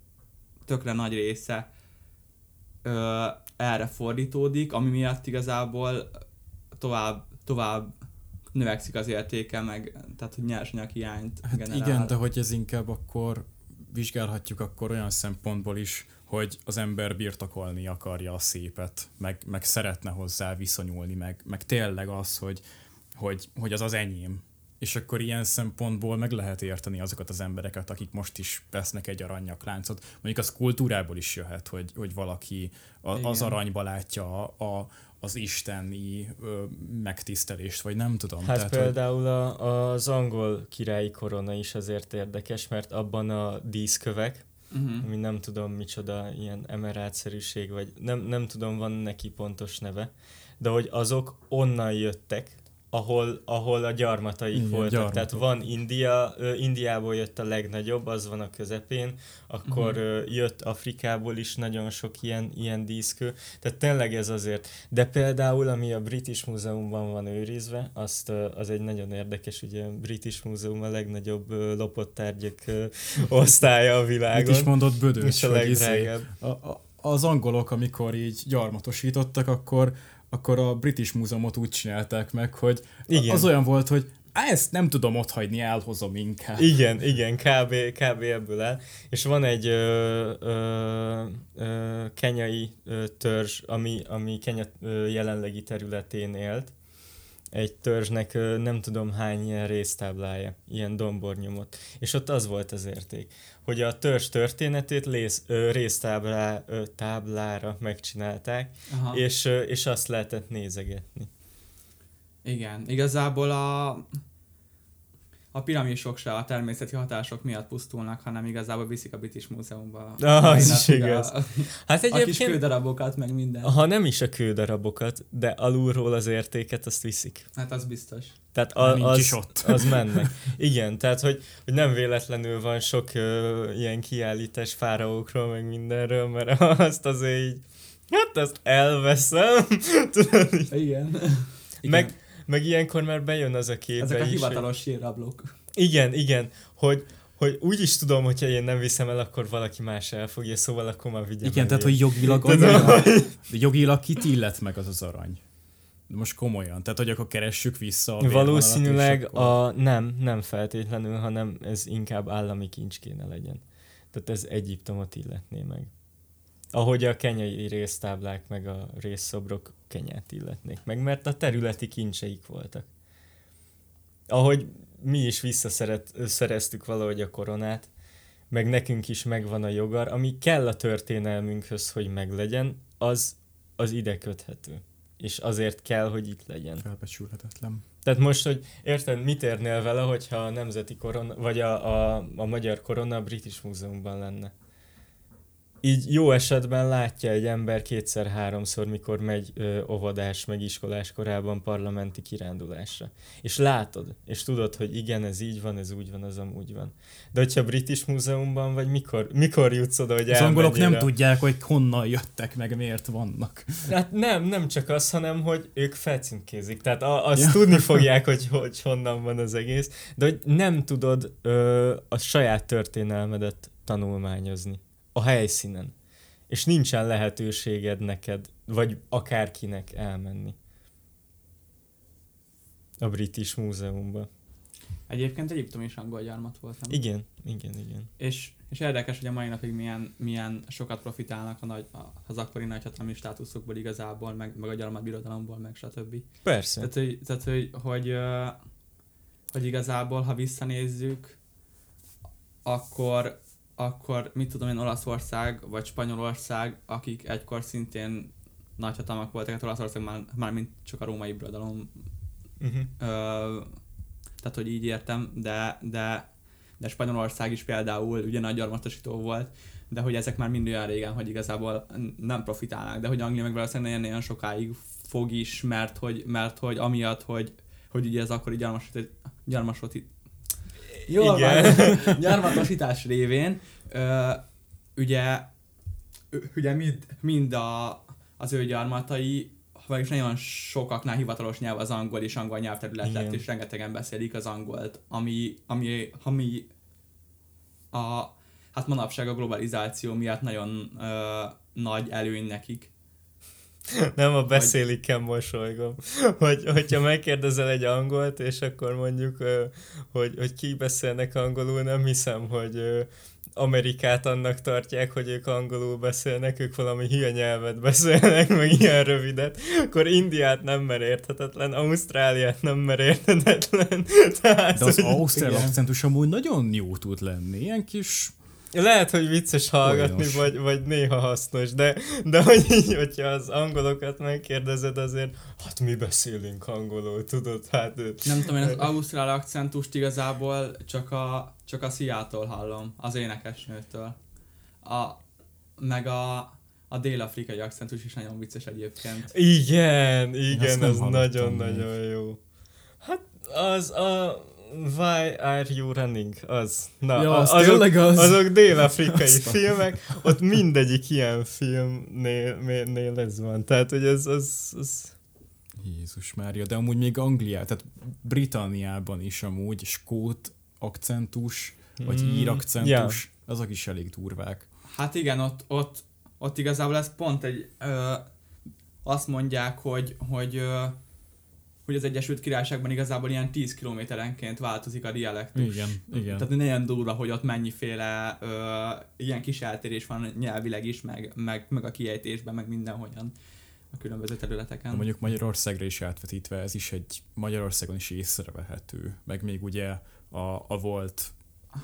tökre nagy része ö, erre fordítódik, ami miatt igazából tovább, tovább növekszik az értéke, meg tehát hogy nyersanyag hiányt Hát generál. igen, de hogy ez inkább akkor vizsgálhatjuk akkor olyan szempontból is, hogy az ember birtokolni akarja a szépet, meg, meg szeretne hozzá viszonyulni, meg, meg tényleg az, hogy, hogy, hogy az az enyém. És akkor ilyen szempontból meg lehet érteni azokat az embereket, akik most is vesznek egy aranyakláncot. Mondjuk az kultúrából is jöhet, hogy, hogy valaki a, az aranyba látja a, a, az isteni ö, megtisztelést, vagy nem tudom. Hát Tehát, hogy- például a, az angol királyi korona is azért érdekes, mert abban a díszkövek, Uh-huh. ami nem tudom micsoda, ilyen emerátszerűség, vagy nem, nem tudom, van neki pontos neve, de hogy azok onnan jöttek, ahol, ahol a gyarmataik Igen, voltak. gyarmatok. Tehát van India, Indiából jött a legnagyobb, az van a közepén, akkor ö, jött Afrikából is nagyon sok ilyen, ilyen díszkő. Tehát tényleg ez azért. De például, ami a British Múzeumban van őrizve, azt, az egy nagyon érdekes, ugye a British Múzeum a legnagyobb lopott tárgyak osztálya a Mit világon. is mondott Bödös, és a izé, legdrágább. a, a, az angolok, amikor így gyarmatosítottak, akkor akkor a British Múzeumot úgy csinálták meg, hogy Igen. az olyan volt, hogy ezt nem tudom otthagyni, elhozom inkább. Igen, igen, kb, kb ebből el. És van egy ö, ö, ö, kenyai ö, törzs, ami, ami Kenya ö, jelenlegi területén élt. Egy törzsnek ö, nem tudom hány ilyen résztáblája, ilyen dombornyomot. És ott az volt az érték, hogy a törzs történetét lész, ö, résztáblá, ö, táblára megcsinálták, Aha. és, ö, és azt lehetett nézegetni. Igen, igazából a, a piramisok se a természeti hatások miatt pusztulnak, hanem igazából viszik a British Múzeumba. Ah, az Mai is igaz. A, Hát a kis egyébként... kődarabokat, meg minden. Ha nem is a kődarabokat, de alulról az értéket azt viszik. Hát az biztos. Tehát a, nincs az, is ott. az mennek. Igen, tehát hogy, hogy nem véletlenül van sok ö, ilyen kiállítás fáraókról, meg mindenről, mert azt azért így, hát ezt elveszem, tudod, így. Igen. meg, meg ilyenkor már bejön az a képbe Ezek a is, hivatalos sírrablók. hogy, igen, igen, hogy, hogy úgy is tudom, hogyha én nem viszem el, akkor valaki más elfogja, szóval akkor már vigyem Igen, tehát elé. hogy jogilag, hogy- jogilag kit illet meg az az arany. De most komolyan, tehát hogy akkor keressük vissza a Valószínűleg akkor- a nem, nem feltétlenül, hanem ez inkább állami kincs kéne legyen. Tehát ez Egyiptomot illetné meg. Ahogy a kenyai résztáblák meg a részszobrok Kenyát illetnék meg, mert a területi kincseik voltak. Ahogy mi is visszaszereztük valahogy a koronát, meg nekünk is megvan a jogar, ami kell a történelmünkhöz, hogy meglegyen, az, az ide köthető. És azért kell, hogy itt legyen. Felbecsülhetetlen. Tehát most, hogy érted, mit érnél vele, hogyha a nemzeti korona, vagy a, a, a magyar korona a British Múzeumban lenne? Így jó esetben látja egy ember kétszer-háromszor, mikor megy ö, óvodás, meg iskolás korában parlamenti kirándulásra. És látod, és tudod, hogy igen, ez így van, ez úgy van, az amúgy van. De hogyha British Múzeumban vagy, mikor, mikor jutsz oda, hogy Az angolok nem a- tudják, hogy honnan jöttek, meg miért vannak. Hát nem, nem csak az, hanem hogy ők felcímkézik. Tehát a, azt ja. tudni fogják, hogy, hogy honnan van az egész, de hogy nem tudod ö, a saját történelmedet tanulmányozni a helyszínen. És nincsen lehetőséged neked, vagy akárkinek elmenni a British Múzeumba. Egyébként Egyiptom is angol gyarmat volt, nem? Igen, igen, igen. És, és érdekes, hogy a mai napig milyen, milyen sokat profitálnak a nagy, az akkori nagyhatalmi státuszokból igazából, meg, meg a gyarmatbirodalomból, meg stb. Persze. Tehát, hogy, tehát, hogy, hogy, hogy igazából, ha visszanézzük, akkor, akkor mit tudom én, Olaszország vagy Spanyolország, akik egykor szintén nagyhatalmak voltak, hát Olaszország már, már mint csak a római birodalom Uh-huh. Ö, tehát, hogy így értem, de, de, de Spanyolország is például ugye nagy gyarmatosító volt, de hogy ezek már mind olyan régen, hogy igazából nem profitálnak, de hogy Anglia meg valószínűleg nagyon, sokáig fog is, mert hogy, mert hogy amiatt, hogy, hogy ugye ez akkori gyarmasosít, gyarmasosít, Jól Igen. van, gyarmatosítás révén, ö, ugye, ugye mind, mind a, az ő gyarmatai, vagyis nagyon sokaknál hivatalos nyelv az angol és angol nyelvterület lett, és rengetegen beszélik az angolt, ami, ami, ami a, hát manapság a globalizáció miatt nagyon ö, nagy előny nekik. Nem a beszélikkel mosolygom. Hogy, hogyha megkérdezel egy angolt, és akkor mondjuk, hogy, hogy ki beszélnek angolul, nem hiszem, hogy Amerikát annak tartják, hogy ők angolul beszélnek, ők valami hülye nyelvet beszélnek, meg ilyen rövidet, akkor Indiát nem mer érthetetlen, Ausztráliát nem mer érthetetlen. Tehát, De az hogy ausztrál akcentus amúgy nagyon jó tud lenni. Ilyen kis... lehet, hogy vicces hallgatni, Olyos. vagy, vagy néha hasznos, de, de hogy így, hogyha az angolokat megkérdezed, azért, hát mi beszélünk angolul, tudod, hát... Nem tudom, én az ausztrál akcentust igazából csak a, csak a Seattle hallom, az énekesnőtől. A, meg a, a dél-afrikai akcentus is nagyon vicces egyébként. Igen, igen, az nagyon-nagyon jó. Hát az a Why are you running? Az. Na, Ja, az azok, tényleg az. azok dél-afrikai Az van. filmek, ott mindegyik ilyen filmnél nél ez van. Tehát, hogy ez, az, az Jézus Mária, de amúgy még Angliá, tehát Britanniában is amúgy skót akcentus, vagy Mm, ír akcentus, azok is elég durvák. Hát igen, ott, ott, ott igazából ez pont egy, ö, azt mondják, hogy, hogy, ö, hogy az Egyesült Királyságban igazából ilyen 10 kilométerenként változik a dialektus. Igen, igen. Tehát nagyon durva, hogy ott mennyiféle ö, ilyen kis eltérés van nyelvileg is, meg, meg, meg a kiejtésben, meg mindenhogyan a különböző területeken. Mondjuk Magyarországra is átvetítve, ez is egy Magyarországon is észrevehető, meg még ugye a, a volt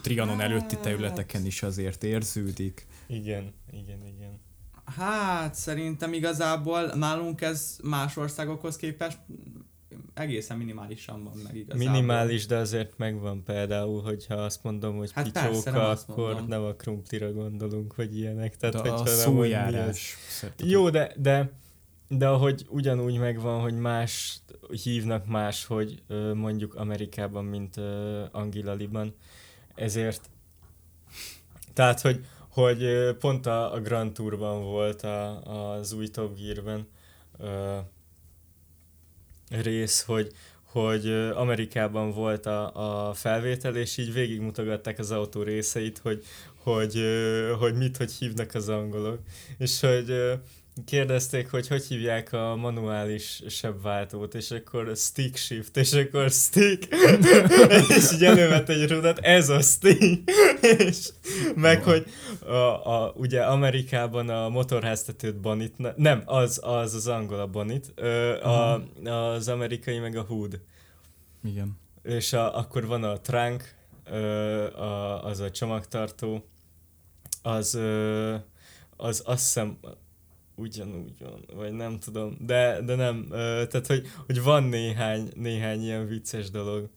Trianon előtti területeken is azért érződik. Igen, igen, igen. Hát szerintem igazából nálunk ez más országokhoz képest egészen minimálisan van meg igazából. Minimális, de azért megvan például, hogyha azt mondom, hogy Hát hát persze, picsóka, nem azt akkor mondom. nem a krumplira gondolunk, vagy ilyenek. Tehát, De a hogy szójárás. Jó, de, de, de ahogy ugyanúgy megvan, hogy más hívnak más, hogy mondjuk Amerikában, mint Angilaliban, ezért tehát, hogy, hogy pont a, a Grand Tourban volt a, az új Top Gear-ben rész, hogy, hogy Amerikában volt a, a felvétel, és így végigmutogatták az autó részeit, hogy, hogy, hogy mit, hogy hívnak az angolok. És hogy kérdezték, hogy hogy hívják a manuális sebváltót, és akkor stick shift, és akkor stick, és így elővett egy rudat, ez a stick, és meg, hogy a, a, ugye Amerikában a motorháztetőt bonit, ne- nem, az az, az angol a a, az amerikai meg a hood, Igen. és a, akkor van a trunk, a, az a csomagtartó, az, az azt hiszem ugyanúgy van, vagy nem tudom, de, de nem, ö, tehát hogy, hogy van néhány, néhány ilyen vicces dolog.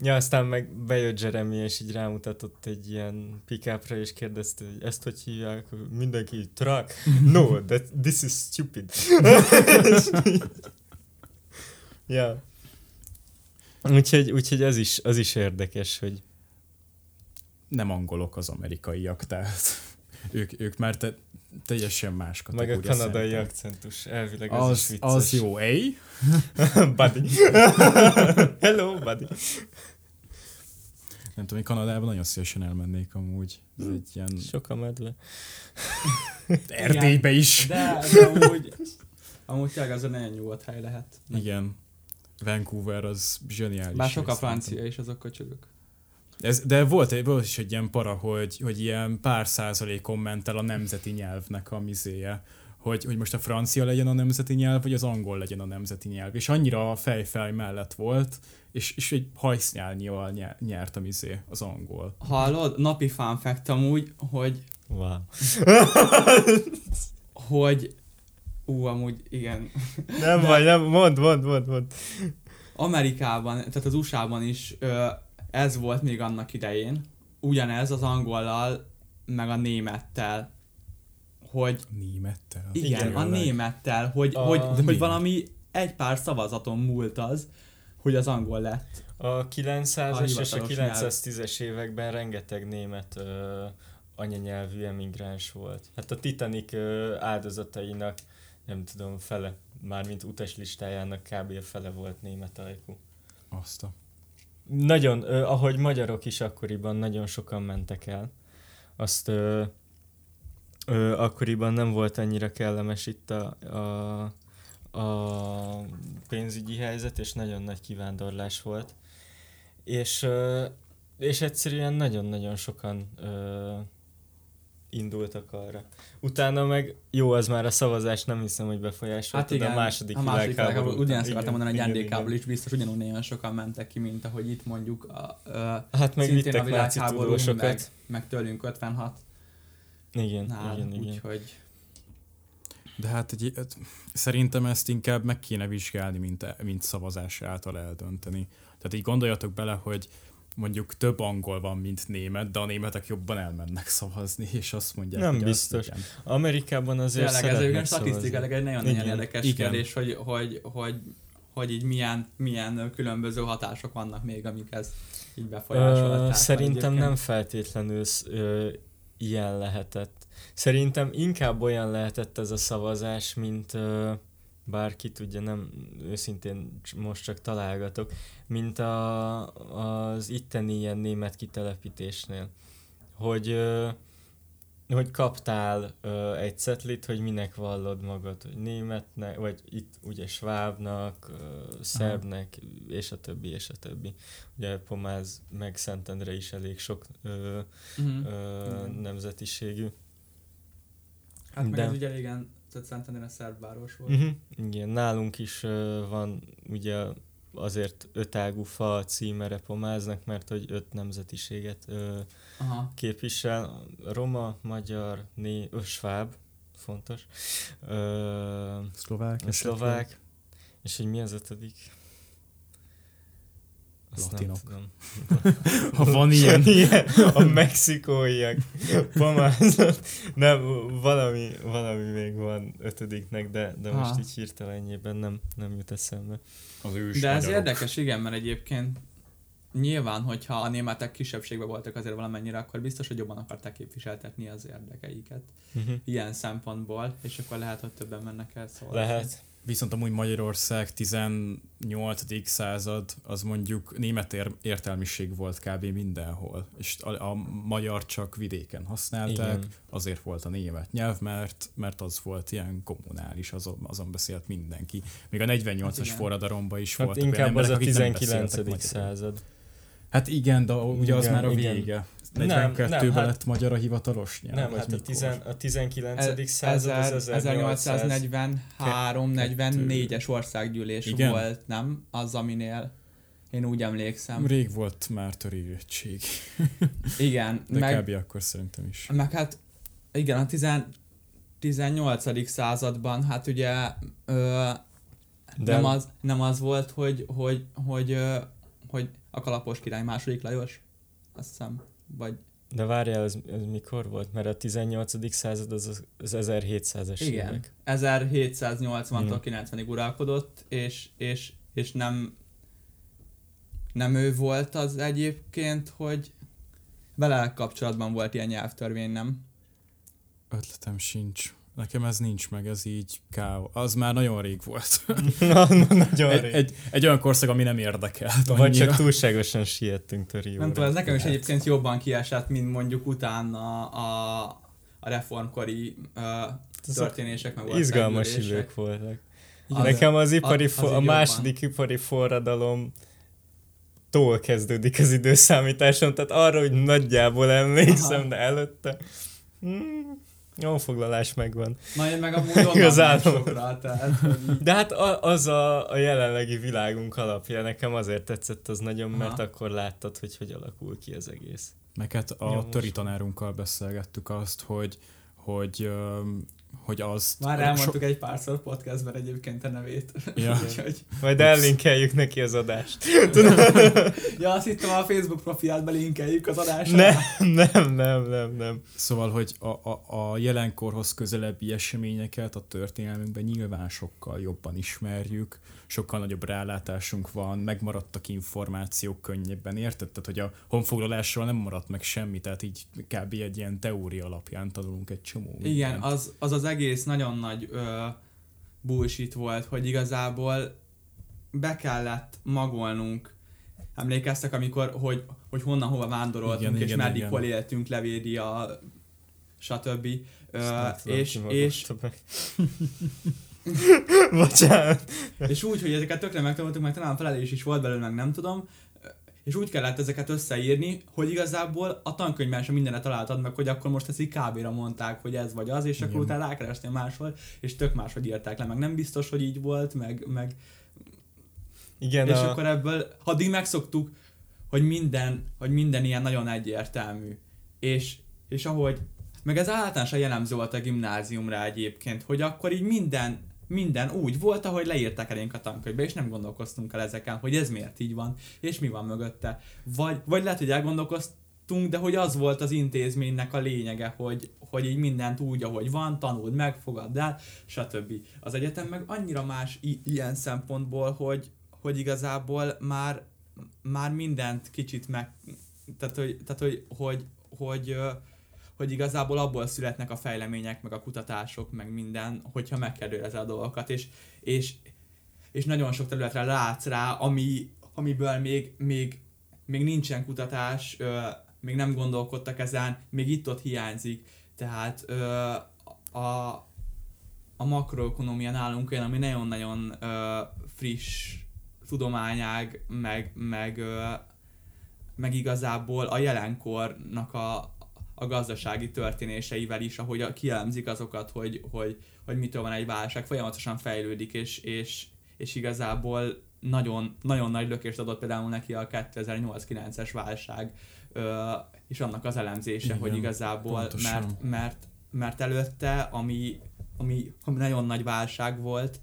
Ja, aztán meg bejött Jeremy, és így rámutatott egy ilyen pickupra, és kérdezte, hogy ezt hogy hívják, mindenki így, truck? No, that, this is stupid. ja. Úgyhogy, úgyhogy az, is, az is érdekes, hogy Nem angolok az amerikaiak, tehát ők, ők már te, teljesen más meg kategória. a kanadai szerintem. akcentus, elvileg az, Az, is vicces. az jó, ej? buddy. Hello, buddy. Nem tudom, én Kanadában nagyon szívesen elmennék amúgy. Ez egy ilyen Sok a medve. Erdélybe is. De, de amúgy, amúgy tényleg az egy nagyon nyugodt hely lehet. Igen. Vancouver az zseniális. Bár sok a francia is, azok köcsögök. Ez, de volt, volt is egy ilyen para, hogy, hogy ilyen pár százalékon ment el a nemzeti nyelvnek a mizéje. Hogy, hogy most a francia legyen a nemzeti nyelv, vagy az angol legyen a nemzeti nyelv. És annyira a fejfej mellett volt, és, és egy hajsznyálnyival nye- nyert a mizé, az angol. Hallod? Napi fun fact amúgy, hogy, Wow. hogy Ú, amúgy igen. Nem De- baj, nem, mond, mond, mond, mond. Amerikában, tehát az USA-ban is ö, ez volt még annak idején, ugyanez az angollal, meg a némettel, hogy Némettel. igen, Igen, a némettel, hogy, A- hogy, hogy mi? valami egy pár szavazaton múlt az, hogy az angol lett. A 900-as és a hivatalos 910-es években rengeteg német ö, anyanyelvű emigráns volt. Hát a Titanic ö, áldozatainak, nem tudom, fele, mármint utaslistájának kb. a fele volt német ajkú. Azt a... Nagyon, ö, ahogy magyarok is akkoriban nagyon sokan mentek el. Azt ö, ö, akkoriban nem volt annyira kellemes itt a, a, a pénzügyi helyzet, és nagyon nagy kivándorlás volt. És, és egyszerűen nagyon-nagyon sokan indultak arra. Utána meg, jó, az már a szavazás nem hiszem, hogy befolyásolta, Hát igen, de a második, a második világháború. világháború. Ugyanezt akartam mondani, hogy NDK-ból is biztos ugyanúgy nagyon sokan mentek ki, mint ahogy itt mondjuk a, ö, Hát meg szintén a világháború, meg, meg tőlünk 56 Igen, nál, igen, igen. úgyhogy De hát egy, szerintem ezt inkább meg kéne vizsgálni, mint, mint szavazás által eldönteni. Tehát így gondoljatok bele, hogy mondjuk több angol van, mint német, de a németek jobban elmennek szavazni, és azt mondják, Nem hogy biztos. Az, igen. Amerikában azért tényleg ez egy szeretnek olyan szavazni. statisztikailag egy nagyon, Igen, nagyon érdekes igen. kérdés, hogy, hogy, hogy, hogy így milyen, milyen különböző hatások vannak még, amik ez így befolyásolták. Ö, szerintem egyébként. nem feltétlenül ö, ilyen lehetett. Szerintem inkább olyan lehetett ez a szavazás, mint ö, bárki tudja, nem őszintén most csak találgatok, mint a, az itteni ilyen német kitelepítésnél. Hogy ö, hogy kaptál ö, egy cetlit, hogy minek vallod magad, hogy németnek, vagy itt ugye svábnak, ö, szerbnek, és a többi, és a többi. Ugye Pomáz meg Szentendre is elég sok ö, Uh-huh. ö, nemzetiségű. Hát meg De- ez ugye régen, tehát Szentendre szerb város volt. Uh-huh. Igen, nálunk is ö, van ugye azért ötágú fa címere Pomáznak, mert hogy öt nemzetiséget ö, Aha. képvisel, roma, magyar, né, ö, sváb, fontos, ö, Szlovák. szlovák, és hogy mi az ötödik? Azt Latinok. Nem tudom. Ha van ilyen. ilyen a mexikóiak, pomázott. Nem, valami, valami még van ötödiknek, de, de most Aha. így hirtelenjében nem, nem jut eszembe. Az ős De ez magyarok. érdekes, igen, mert egyébként nyilván, hogyha a németek kisebbségben voltak azért valamennyire, akkor biztos, hogy jobban akarták képviseltetni az érdekeiket Uh-huh. ilyen szempontból, és akkor lehet, hogy többen mennek el szólni. Lehet. Viszont amúgy Magyarország 18. század, az mondjuk német ér- értelmiség volt kb. mindenhol. És a, a magyar csak vidéken használták, Igen. azért volt a német nyelv, mert, mert az volt ilyen kommunális, azon, azon beszélt mindenki. Még a 48-as Hát igen. forradalomban is Hát voltak inkább olyan az emberek, a akik nem 19. beszéltek magyarul. század. Hát igen, de ugye az Igen, már a igen. vége. Nem, 42-ben nem, hát- lett magyar a hivatalos nyelv. Nem, vagy hát a, tizen, a 19. E- század az 1800. 1843-44-es országgyűlés Igen? volt, nem? Az, aminél én úgy emlékszem. Rég volt már törérettség, Igen, de meg, kb. akkor szerintem is. meg hát igen, a 10, 18. században, hát ugye ö, De nem, az, nem az volt, hogy, hogy, hogy, ö, hogy a kalapos király második Lajos, azt hiszem, vagy De várjál, ez, ez mikor volt? Mert a 18. század az az, az 1700-es Igen. évek. 1780-tól Hmm. 90-ig uralkodott, és, és, és nem, nem ő volt az egyébként, hogy vele kapcsolatban volt ilyen nyelvtörvény, nem? Ötletem sincs. Nekem ez nincs meg, ez így káó. Az már nagyon rég volt. Na, na, nagyon egy, rég. egy, egy olyan korszak, ami nem érdekelt Vagy csak túlságosan siettünk Tori Nem tudom, ez nekem is egyébként jobban kiesett, mint mondjuk utána a, a reformkori uh, történések, meg Izgalmas idők voltak. Az- Nekem az ipari, az- fo- az a második ipari forradalom tól kezdődik az időszámításom, tehát arra, hogy nagyjából emlékszem, Aha. de előtte hmm, nyomfoglalás megvan. Na én meg amúgy onnan sokra, tehát De hát a, az a, a jelenlegi világunk alapja, nekem azért tetszett az nagyon, mert Aha. akkor láttad, hogy hogy alakul ki az egész. Meg hát a Nyomos. töri tanárunkkal beszélgettük azt, hogy hogy, hogy az... Már elmondtuk egy párszor podcastben egyébként a nevét. Ja. Úgyhogy, Majd ellinkeljük neki az adást. ja, azt hittem a Facebook profiát belinkeljük az adásra. Nem, nem, nem, nem, nem. Szóval, hogy a, a, a jelenkorhoz közelebbi eseményeket a történelmünkben nyilván sokkal jobban ismerjük, sokkal nagyobb rálátásunk van, megmaradtak információk könnyebben, érted? Tehát, hogy a honfoglalásról nem maradt meg semmi, tehát így kb. egy ilyen teória alapján tanulunk egy csomó Igen, mindent. az, az az egész nagyon nagy ö, bullshit volt, hogy igazából be kellett magolnunk. Emlékeztek, amikor, hogy, hogy honnan hova vándoroltunk, Igen, és igen, meddig igen. hol éltünk, Levédia, stb. Ö, és, és. Bocsánat. és úgy, hogy ezeket tökre megtanultuk, meg talán felelés is volt belőle, meg nem tudom, és úgy kellett ezeket összeírni, hogy igazából a tankönyvben sem mindenre találtad meg, hogy akkor most ezt így kb mondták, hogy ez vagy az, és akkor Igen. utána rákerestél máshol, és tök máshogy írták le, meg nem biztos, hogy így volt, meg, meg Igen, és a... akkor ebből, addig megszoktuk, hogy minden, hogy minden ilyen nagyon egyértelmű. És, és ahogy, meg ez általánosan jellemző volt a gimnáziumra egyébként, hogy akkor így minden, minden úgy volt, ahogy leírták elénk a tankönyvbe, és nem gondolkoztunk el ezeken, hogy ez miért így van, és mi van mögötte. Vagy, vagy lehet, hogy elgondolkoztunk, de hogy az volt az intézménynek a lényege, hogy, hogy így mindent úgy, ahogy van, tanuld meg, fogadd el, stb. Az egyetem meg annyira más i- ilyen szempontból, hogy, hogy igazából már, már mindent kicsit meg, tehát hogy, tehát, hogy, hogy, hogy, ö, hogy igazából abból születnek a fejlemények, meg a kutatások, meg minden, hogyha megkérdőjelezed a dolgokat, és, és, és nagyon sok területre látsz rá, ami, amiből még, még, még nincsen kutatás, ö, még nem gondolkodtak ezen, még itt-ott hiányzik, Tehát ö, a, a makroökonomia nálunk olyan, ami nagyon-nagyon ö, friss tudományág, meg, meg, ö, meg igazából a jelenkornak a, a gazdasági történéseivel is, ahogy a, kielemzik azokat, hogy, hogy, hogy mitől van egy válság, folyamatosan fejlődik, és, és, és igazából nagyon, nagyon nagy lökést adott például neki a 2008-9-es válság, és annak az elemzése, Igen, hogy igazából, mert, mert, mert előtte, ami, ami, ami nagyon nagy válság volt,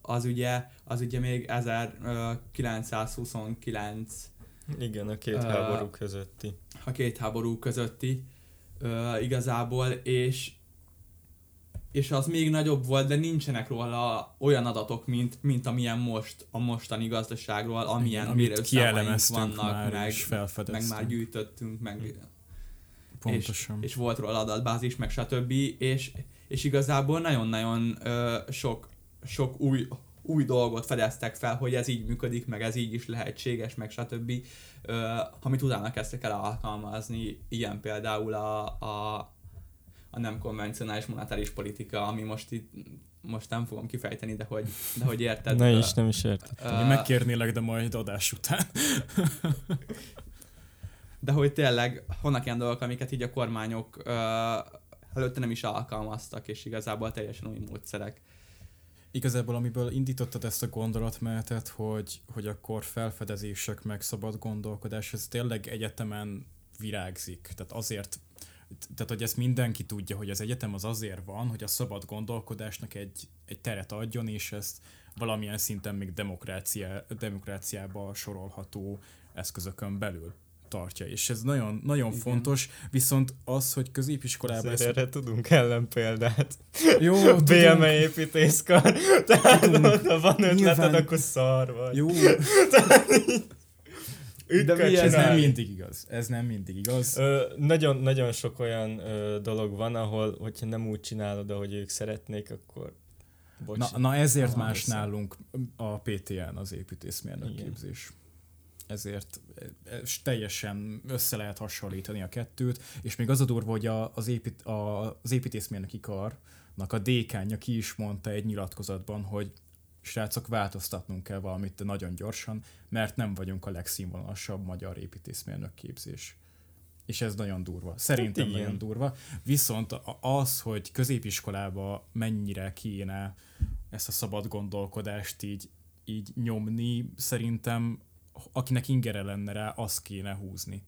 az ugye, az ugye még 1929 igen, a két uh, háború közötti. A két háború közötti uh, igazából, és és az még nagyobb volt, de nincsenek róla olyan adatok, mint, mint amilyen most a mostani gazdaságról, amilyen mérőszámaink vannak, már meg, meg már gyűjtöttünk, meg Pontosan. És, és volt róla adatbázis, meg stb. És, és igazából nagyon-nagyon ö, sok, sok új, új dolgot fedeztek fel, hogy ez így működik, meg ez így is lehetséges, meg stb. Ö, amit utána kezdtek el alkalmazni, ilyen például a, a a nem konvencionális monetáris politika, ami most itt most nem fogom kifejteni, de hogy, de hogy érted. Ne is, nem is érted. Uh, megkérnélek, de majd adás után. de hogy tényleg vannak ilyen dolgok, amiket így a kormányok uh, előtte nem is alkalmaztak, és igazából teljesen új módszerek. Igazából amiből indítottad ezt a gondolatmenetet, hogy, hogy akkor felfedezések meg szabad gondolkodás, ez tényleg egyetemen virágzik. Tehát azért tehát hogy ezt mindenki tudja, hogy az egyetem az azért van, hogy a szabad gondolkodásnak egy, egy teret adjon, és ezt valamilyen szinten még demokrácia, demokráciába sorolható eszközökön belül tartja, és ez nagyon, nagyon Igen. fontos, viszont az, hogy középiskolában... Ezt... Erre tudunk példát. Jó, BME építészkar, tehát ha van ötleted, Nyilván... akkor szar vagy. Jó. De mi ez nem mindig igaz. Ez nem mindig igaz. Ö, nagyon, nagyon sok olyan ö, dolog van, ahol, hogyha nem úgy csinálod, ahogy ők szeretnék, akkor Bocs. Na, na ezért más nálunk a PTN az építészmérnök Igen. képzés. Ezért és teljesen össze lehet hasonlítani a kettőt, és még az a durva, hogy a, az, épít, a, az építészmérnöki karnak a dékánja ki is mondta egy nyilatkozatban, hogy srácok, változtatnunk kell valamit nagyon gyorsan, mert nem vagyunk a legszínvonalasabb magyar építészmérnök képzés. És ez nagyon durva. Szerintem hát nagyon durva. Viszont az, hogy középiskolába mennyire kéne ezt a szabad gondolkodást így, így nyomni, szerintem akinek ingere lenne rá, azt kéne húzni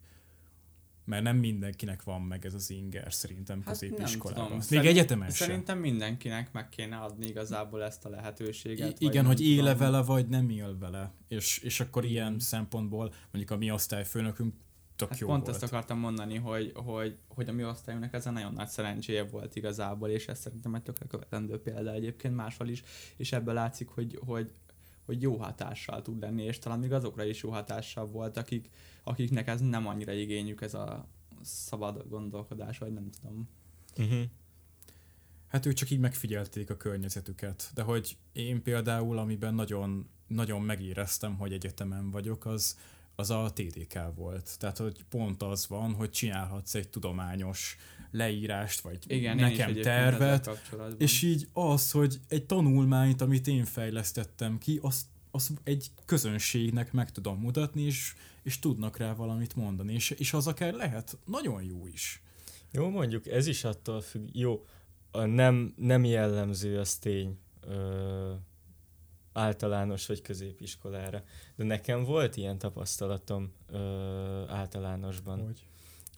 mert nem mindenkinek van meg ez az inger szerintem hát középiskolában. Még Szerint, egyetemen sem. Szerintem mindenkinek meg kéne adni igazából ezt a lehetőséget. I- igen, hogy éle vele, vagy nem él vele. És, és akkor ilyen szempontból mondjuk a mi osztályfőnökünk tök hát jó pont volt. ezt akartam mondani, hogy, hogy, hogy a mi osztályunknak ez a nagyon nagy szerencséje volt igazából, és ez szerintem egy tökre követendő példa egyébként máshol is, és ebből látszik, hogy, hogy, hogy jó hatással tud lenni, és talán még azokra is jó hatással volt, akik, akiknek ez nem annyira igényük, ez a szabad gondolkodás, vagy nem tudom. Uh-huh. Hát ők csak így megfigyelték a környezetüket, de hogy én például, amiben nagyon, nagyon megéreztem, hogy egyetemen vagyok, az, az a TDK volt. Tehát, hogy pont az van, hogy csinálhatsz egy tudományos leírást, vagy Igen, nekem tervet, és így az, hogy egy tanulmányt, amit én fejlesztettem ki, azt, azt egy közönségnek meg tudom mutatni, és, és tudnak rá valamit mondani, és, és az akár lehet nagyon jó is. Jó, mondjuk ez is attól függ, jó, a nem, nem jellemző az tény ö, általános vagy középiskolára, de nekem volt ilyen tapasztalatom ö, általánosban. Hogy?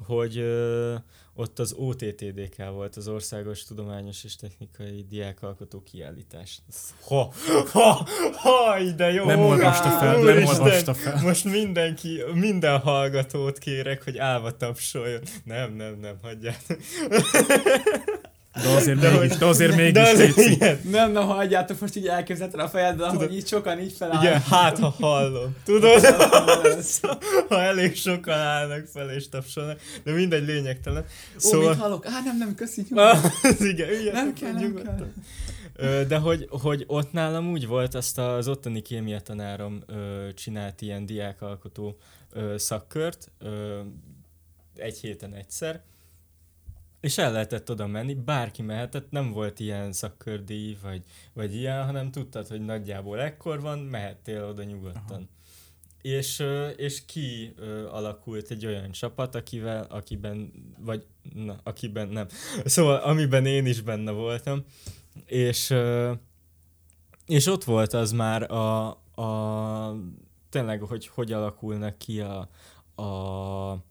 Hogy ö, ott az OTTDK volt, az Országos Tudományos és Technikai Diákalkotó Kiállítás. Ha, ha, ha, de jó! Nem olvasta fel, nem olvasta fel. Most mindenki, minden hallgatót kérek, hogy állva tapsoljon. Nem, nem, nem, hagyját. De azért de mégis, de azért mégis. De azért, igen. Nem, nem, hagyjátok, most így elképzelted a fejedben, ahogy így sokan így felállnak. Igen, hát ha hallom. Tudod? ha elég sokan állnak fel és tapsolnak. De mindegy, lényegtelen. Szóval... Ó, mit hallok? Á, nem, nem, köszi. Igen, igen, nem kell, nem kell. De hogy, hogy ott nálam úgy volt, azt az ottani kémia tanárom csinált ilyen diákalkotó szakkört, egy héten egyszer, és el lehetett oda menni, bárki mehetett, nem volt ilyen szakkördíj, vagy, vagy ilyen, hanem tudtad, hogy nagyjából ekkor van, mehettél oda nyugodtan. Aha. És, és ki alakult egy olyan csapat, akivel, akiben, vagy na, akiben nem. Szóval, amiben én is benne voltam. És, és ott volt az már a, a tényleg, hogy hogy alakulnak ki a, a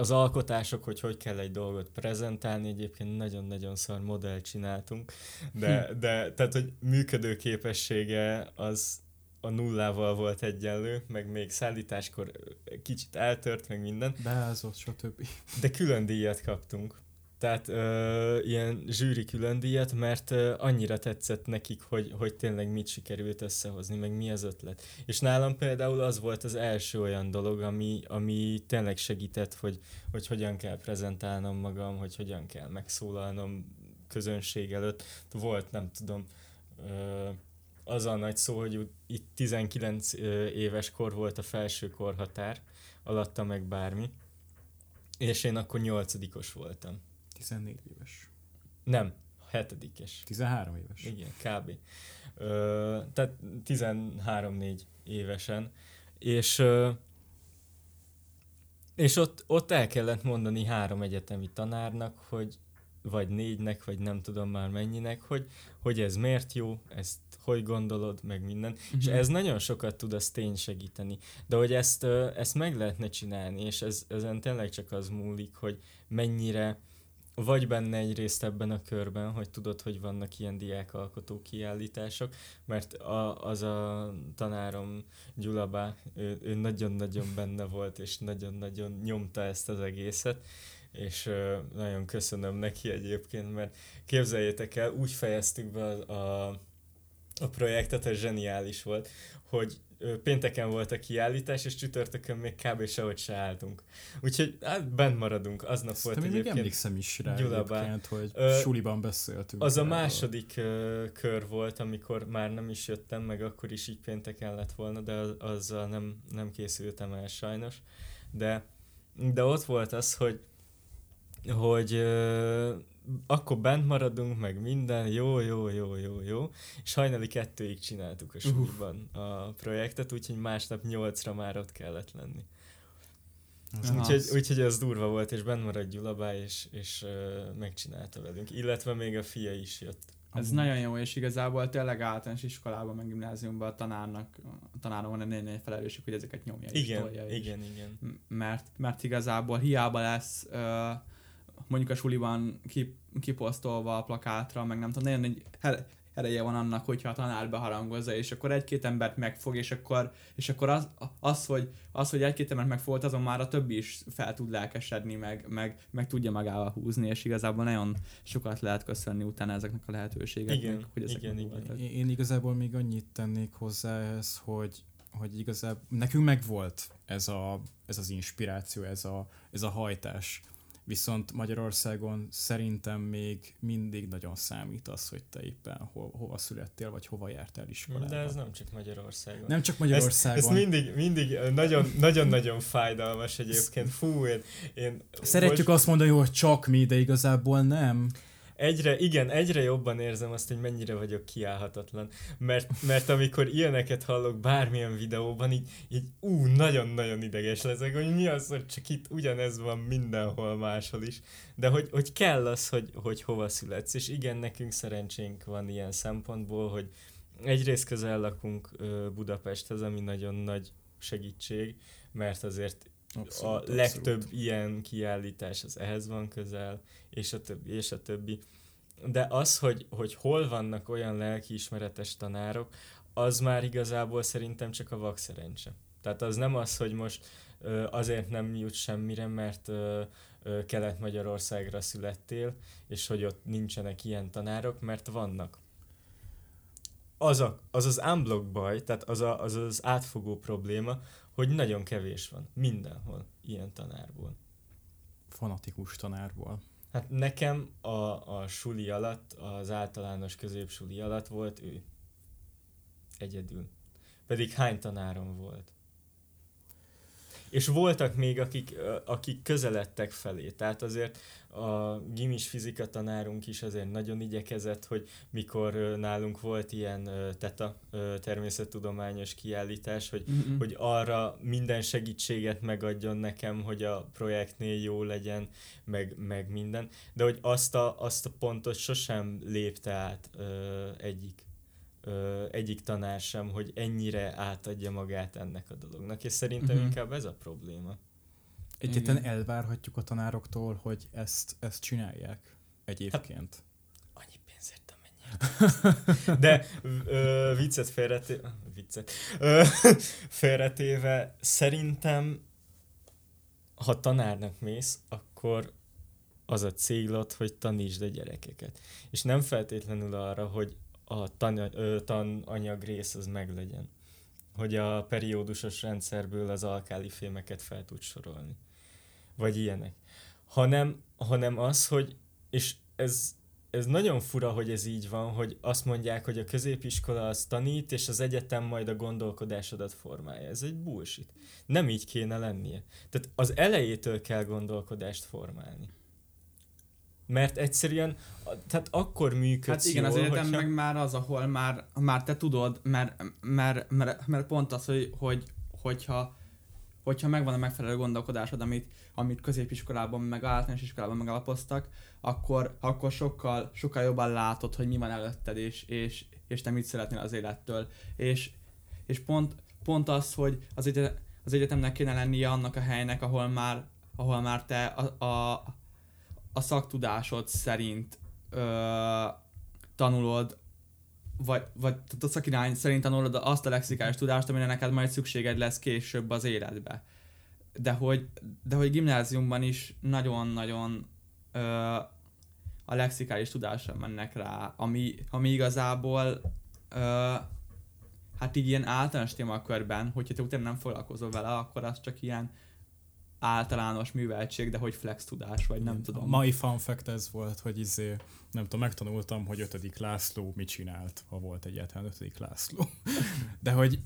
az alkotások, hogy hogy kell egy dolgot prezentálni, egyébként nagyon-nagyon szar modell csináltunk, de, hm. de tehát, hogy működő képessége az a nullával volt egyenlő, meg még szállításkor kicsit eltört, meg minden. Beázott, stb. De külön díjat kaptunk. Tehát ö, ilyen zsűri külön díjat, mert ö, annyira tetszett nekik, hogy, hogy tényleg mit sikerült összehozni, meg mi az ötlet. És nálam például az volt az első olyan dolog, ami, ami tényleg segített, hogy, hogy hogyan kell prezentálnom magam, hogy hogyan kell megszólalnom közönség előtt. Volt, nem tudom, ö, az a nagy szó, hogy itt 19 éves kor volt a felső korhatár, alatta meg bármi, és én akkor nyolcadikos voltam 14 éves. Nem, hetedikes. 13 éves. Igen, kb. Ö, tehát 13-4 évesen. És, ö, és ott, ott el kellett mondani három egyetemi tanárnak, hogy vagy négynek, vagy nem tudom már mennyinek, hogy, hogy ez miért jó, ezt hogy gondolod, meg minden. Uh-huh. És mhm. ez nagyon sokat tud azt tény segíteni. De hogy ezt, ezt meg lehetne csinálni, és ez, ezen tényleg csak az múlik, hogy mennyire vagy benne egyrészt ebben a körben, hogy tudod, hogy vannak ilyen diákalkotó kiállítások, mert a, az a tanárom Gyulabá, ő, ő nagyon-nagyon benne volt, és nagyon-nagyon nyomta ezt az egészet, és ö, nagyon köszönöm neki egyébként, mert képzeljétek el, úgy fejeztük be a, a, a projektet, ez zseniális volt, hogy pénteken volt a kiállítás, és csütörtökön még kb. sehogy se álltunk. Úgyhogy hát bent maradunk, aznap Ezt volt még egyébként. emlékszem is rá egyébként, hogy ö, suliban beszéltünk. Az a második ö, kör volt, amikor már nem is jöttem, meg akkor is így pénteken lett volna, de az, azzal nem, nem készültem el sajnos. De, de ott volt az, hogy hogy ö, akkor bent maradunk, meg minden, jó, jó, jó, jó, jó. És hajnali kettőig csináltuk a súlyban a projektet, úgyhogy másnap nyolcra már ott kellett lenni. Úgyhogy, úgyhogy az durva volt, és bent maradt Gyulabá, és, és uh, megcsinálta velünk. Illetve még a fia is jött. Ez Amúgy. nagyon jó, és igazából tényleg általános iskolában, meg gimnáziumban a tanárnak, a tanáron van egy nagy felelősség, hogy ezeket nyomja igen, és tolja. Igen, is. igen, Mert, mert igazából hiába lesz uh, mondjuk a suliban kip, kiposztolva a plakátra, meg nem tudom, nagyon egy ereje van annak, hogyha a tanár beharangozza, és akkor egy-két embert megfog, és akkor, és akkor az, az, hogy, az, hogy egy-két embert megfolt, azon már a többi is fel tud lelkesedni, meg, meg, meg tudja magával húzni, és igazából nagyon sokat lehet köszönni utána ezeknek a lehetőségeknek, igen, hogy ezek igen, igen. Én igazából még annyit tennék hozzá ehhez, hogy, hogy igazából nekünk megvolt ez, a, ez az inspiráció, ez a, ez a hajtás Viszont Magyarországon szerintem még mindig nagyon számít az, hogy te éppen ho- hova születtél, vagy hova jártál iskolába. De ez nem csak Magyarországon. Nem csak Magyarországon. Ez, ez mindig, mindig nagyon-nagyon fájdalmas egyébként. Fú, én... én Szeretjük most... azt mondani, hogy csak mi, de igazából nem egyre, igen, egyre jobban érzem azt, hogy mennyire vagyok kiállhatatlan. Mert, mert amikor ilyeneket hallok bármilyen videóban, így, így ú, nagyon-nagyon ideges leszek, hogy mi az, hogy csak itt ugyanez van mindenhol máshol is. De hogy, hogy kell az, hogy, hogy hova születsz. És igen, nekünk szerencsénk van ilyen szempontból, hogy egyrészt közel lakunk Budapesthez, ami nagyon nagy segítség, mert azért Abszolút, a legtöbb abszolút. ilyen kiállítás az ehhez van közel, és a többi, és a többi. De az, hogy, hogy hol vannak olyan lelkiismeretes tanárok, az már igazából szerintem csak a vak szerencse. Tehát az nem az, hogy most azért nem jut semmire, mert Kelet-Magyarországra születtél, és hogy ott nincsenek ilyen tanárok, mert vannak. Az a, az, az unblock baj, tehát az, a, az az átfogó probléma, hogy nagyon kevés van mindenhol ilyen tanárból. Fanatikus tanárból. Hát nekem a, a suli alatt, az általános középsuli alatt volt ő. Egyedül. Pedig hány tanárom volt? És voltak még, akik, akik közeledtek felé. Tehát azért a gimis fizika tanárunk is azért nagyon igyekezett, hogy mikor nálunk volt ilyen teta természettudományos kiállítás, hogy, mm-hmm. hogy arra minden segítséget megadjon nekem, hogy a projektnél jó legyen, meg, meg minden, de hogy azt a, azt a pontot sosem lépte át ö, egyik ö, egyik tanár sem, hogy ennyire átadja magát ennek a dolognak, és szerintem uh-huh. inkább ez a probléma. Egyetlen elvárhatjuk a tanároktól, hogy ezt, ezt csinálják egyébként. Hát, annyi pénzért, amennyi. De ö, viccet félretéve, viccet, ö, félretéve szerintem, ha tanárnak mész, akkor az a célod, hogy tanítsd a gyerekeket. És nem feltétlenül arra, hogy a tan, ö, tananyag rész az meglegyen. Hogy a periódusos rendszerből az alkáli fémeket fel tud sorolni. Vagy ilyenek. Hanem, hanem az, hogy, és ez, ez nagyon fura, hogy ez így van, hogy azt mondják, hogy a középiskola az tanít, és az egyetem majd a gondolkodásodat formálja. Ez egy bullshit. Nem így kéne lennie. Tehát az elejétől kell gondolkodást formálni mert egyszerűen, tehát akkor működsz Hát igen, jól, az egyetem hogyha... meg már az, ahol már, már te tudod, mert, mert, mert, mert pont az, hogy, hogy hogyha, hogyha megvan a megfelelő gondolkodásod, amit, amit középiskolában, meg általános iskolában megalapoztak, akkor, akkor sokkal, sokkal jobban látod, hogy mi van előtted, és, és, és te mit szeretnél az élettől. És, és pont, pont az, hogy az, egyetem, az egyetemnek kéne lennie annak a helynek, ahol már, ahol már te a, a, a szaktudásod szerint ö, tanulod, vagy, vagy tehát a szakirány szerint tanulod azt a lexikális tudást, amire neked majd szükséged lesz később az életbe. De hogy, de hogy gimnáziumban is nagyon-nagyon ö, a lexikális tudásra mennek rá, ami, ami igazából ö, hát így ilyen általános témakörben, hogyha te utána nem foglalkozol vele, akkor az csak ilyen általános műveltség, de hogy flex tudás, vagy nem tudom. A mai fun fact ez volt, hogy izé, nem tudom, megtanultam, hogy ötödik László mit csinált, ha volt egyáltalán ötödik László. De hogy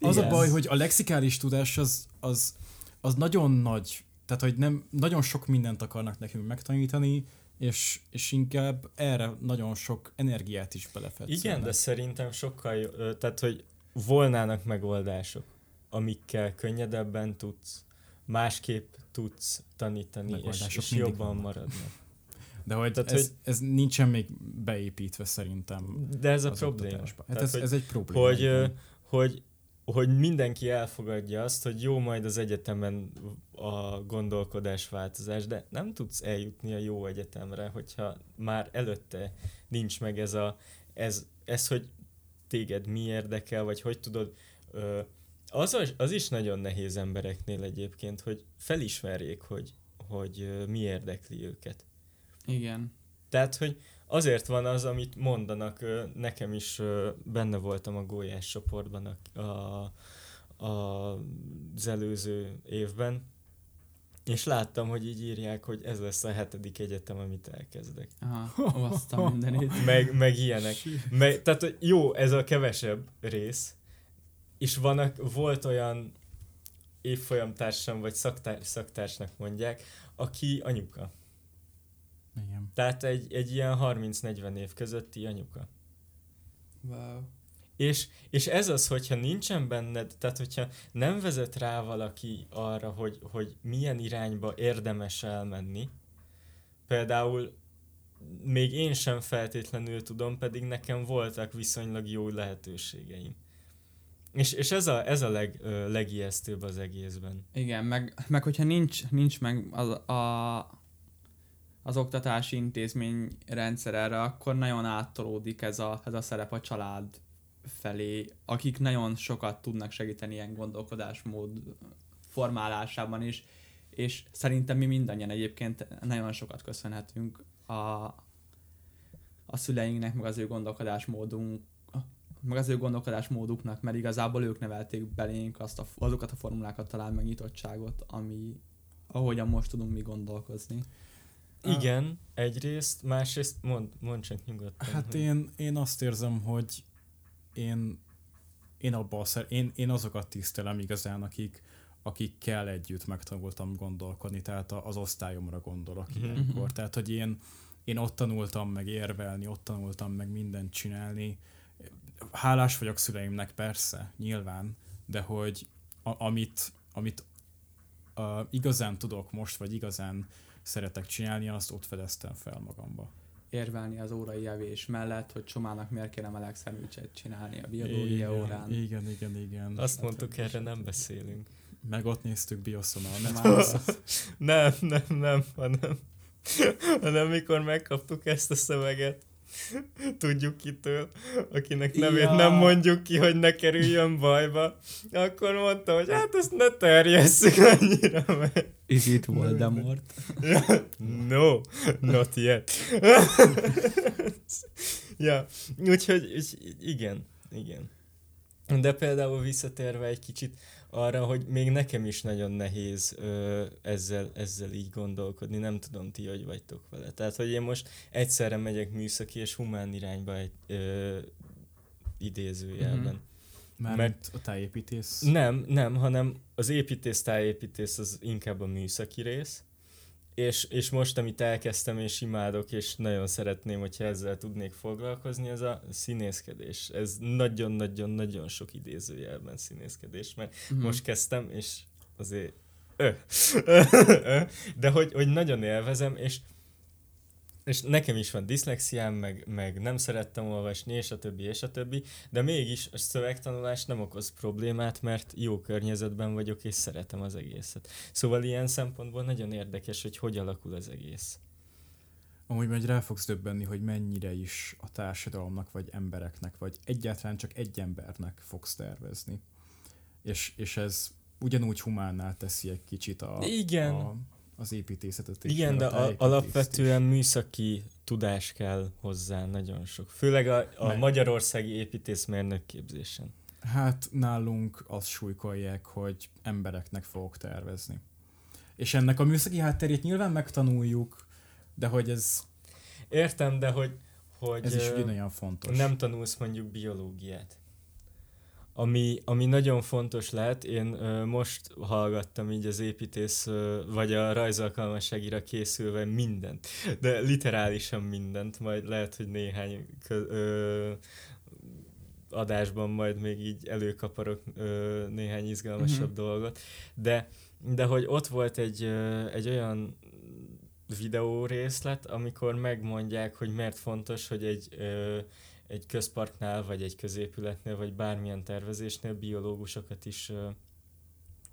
az Igen. a baj, hogy a lexikális tudás az, az, az nagyon nagy, tehát hogy nem, nagyon sok mindent akarnak nekünk megtanítani, és, és inkább erre nagyon sok energiát is belefetszenek. Igen, de szerintem sokkal jó, tehát hogy volnának megoldások, amikkel könnyedebben tudsz másképp tudsz tanítani, és, és jobban vannak. maradnak. De hogy, Tehát, ez, hogy ez nincsen még beépítve szerintem. De ez a probléma. Hát Tehát, ez, hogy, ez egy probléma. Hogy, hogy, hogy mindenki elfogadja azt, hogy jó majd az egyetemen a gondolkodásváltozás, de nem tudsz eljutni a jó egyetemre, hogyha már előtte nincs meg ez a, ez, ez hogy téged mi érdekel, vagy hogy tudod ö, az, az is nagyon nehéz embereknél egyébként, hogy felismerjék, hogy, hogy mi érdekli őket. Igen. Tehát, hogy azért van az, amit mondanak, nekem is benne voltam a gólyás csoportban a, a, a, az előző évben, és láttam, hogy így írják, hogy ez lesz a hetedik egyetem, amit elkezdek. Aha, a mindenit. meg, meg ilyenek. Meg, tehát jó, ez a kevesebb rész, és vannak, volt olyan évfolyamtársam, vagy szaktár, szaktársnak mondják, aki anyuka. Igen. Tehát egy, egy ilyen 30-40 év közötti anyuka. Wow. És, és ez az, hogyha nincsen benned, tehát hogyha nem vezet rá valaki arra, hogy, hogy milyen irányba érdemes elmenni, például még én sem feltétlenül tudom, pedig nekem voltak viszonylag jó lehetőségeim. És, és ez a, ez a leg, legijesztőbb az egészben. Igen, meg, meg hogyha nincs, nincs meg az, a, az oktatási intézmény rendszer erre, akkor nagyon áttolódik ez a, ez a szerep a család felé, akik nagyon sokat tudnak segíteni ilyen gondolkodásmód formálásában is, és szerintem mi mindannyian egyébként nagyon sokat köszönhetünk a, a szüleinknek, meg az ő gondolkodásmódunk meg az ő gondolkodásmóduknak, mert igazából ők nevelték belénk azt a, azokat a formulákat talán meg nyitottságot, ami ahogyan most tudunk mi gondolkozni. Igen, uh, egyrészt, másrészt mond, mond csak nyugodtan. Hát hogy... én, én azt érzem, hogy én, én abban szer, én, én azokat tisztelem igazán, akik, akikkel együtt megtanultam gondolkodni, tehát a- az osztályomra gondolok Mhm. ilyenkor. Tehát, hogy én, én ott tanultam meg érvelni, ott tanultam meg mindent csinálni. Hálás vagyok szüleimnek persze, nyilván, de hogy a, amit, amit uh, igazán tudok most, vagy igazán szeretek csinálni, azt ott fedeztem fel magamba. Érvelni az órai evés mellett, hogy Csomának miért kéne meleg szemücset csinálni a biológia igen, órán. Igen, igen, igen. Azt mondtuk, erre nem beszélünk. Meg ott néztük Bioszon a Már Netflix. Nem, nem, nem, hanem, hanem mikor megkaptuk ezt a szöveget, tudjuk kitől, akinek nevét Ja. nem mondjuk ki, hogy ne kerüljön bajba, akkor mondta, hogy hát ezt ne terjesszük annyira, mert Is it Voldemort? no, not yet. ja, úgyhogy igen, igen. De például visszatérve egy kicsit arra, hogy még nekem is nagyon nehéz ö, ezzel, ezzel így gondolkodni, nem tudom ti, hogy vagytok vele. Tehát, hogy én most egyszerre megyek műszaki és humán irányba egy ö, idézőjelben. Mhm. Már Mert- a tájépítész. Nem, nem, hanem az építész, tájépítész az inkább a műszaki rész, és, és most, amit elkezdtem és imádok, és nagyon szeretném, hogyha ezzel tudnék foglalkozni, az a színészkedés. Ez nagyon-nagyon-nagyon sok idézőjelben színészkedés, mert Mhm. most kezdtem, és azért ö. De hogy, hogy nagyon élvezem, és és nekem is van diszlexiám, meg, meg nem szerettem olvasni, és a többi, és a többi, de mégis a szövegtanulás nem okoz problémát, mert jó környezetben vagyok, és szeretem az egészet. Szóval ilyen szempontból nagyon érdekes, hogy hogy alakul az egész. Amúgy majd rá fogsz döbbenni, hogy mennyire is a társadalomnak, vagy embereknek, vagy egyáltalán csak egy embernek fogsz tervezni. És, és ez ugyanúgy humánnál teszi egy kicsit a, Igen. a, az építészetet. és Igen, de a alapvetően műszaki tudás kell hozzá nagyon sok. Főleg a, a Meg- magyarországi építészmérnök képzésen. Hát nálunk azt súlykolják, hogy embereknek fogok tervezni. És ennek a műszaki hátterét nyilván megtanuljuk, de hogy ez, Értem, de hogy, hogy ez is ugyanolyan fontos. nem tanulsz mondjuk biológiát. Ami, ami nagyon fontos lehet, én ö, most hallgattam így az építész, ö, vagy a rajzalkalmasságira készülve mindent, de literálisan mindent, majd lehet, hogy néhány kö, ö, adásban majd még így előkaparok ö, néhány izgalmasabb Mhm. dolgot, de, de hogy ott volt egy, ö, egy olyan videó részlet, amikor megmondják, hogy miért fontos, hogy egy, ö, egy közparknál, vagy egy középületnél, vagy bármilyen tervezésnél biológusokat is ö,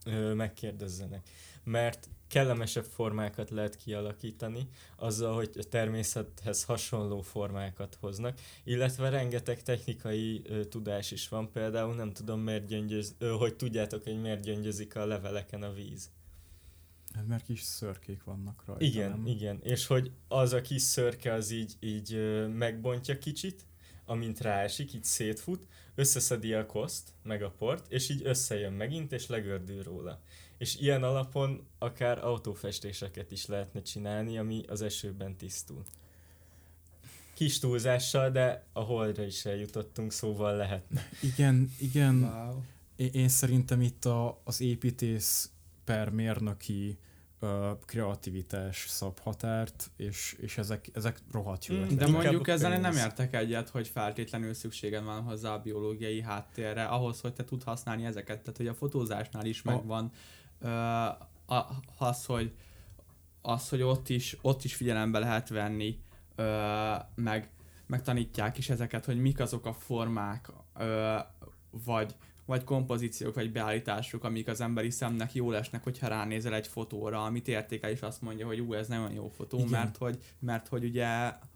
ö, megkérdezzenek. Mert kellemesebb formákat lehet kialakítani, azzal, hogy a természethez hasonló formákat hoznak, illetve rengeteg technikai ö, tudás is van, például nem tudom, miért gyöngyöz, ö, hogy tudjátok, hogy miért gyöngyözik a leveleken a víz. Hát mert kis szörkék vannak rajta. Igen, nem? igen. És hogy az a kis szörke az így, így megbontja kicsit, amint ráesik, így szétfut, összeszedi a koszt, meg a port, és így összejön megint, és legördül róla. És ilyen alapon akár autófestéseket is lehetne csinálni, ami az esőben tisztul. Kis túlzással, de a holdra is eljutottunk, szóval lehetne. Igen, igen. Wow. Én, én szerintem itt a, az építész per mérnöki ö, kreativitás szab határt, és, és ezek, ezek rohadt jó Mm. De mondjuk ezzel én nem értek egyet, hogy feltétlenül szükséged van hozzá a biológiai háttérre, ahhoz, hogy te tud használni ezeket. Tehát, hogy a fotózásnál is A- megvan ö, a, az, hogy az, hogy ott is, ott is figyelembe lehet venni, ö, meg megtanítják is ezeket, hogy mik azok a formák, ö, vagy, vagy kompozíciók, vagy beállítások, amik az emberi szemnek jól esnek, hogyha ránézel egy fotóra, amit értékel, és azt mondja, hogy ú, ez nagyon jó fotó, Igen. mert hogy, mert hogy ugye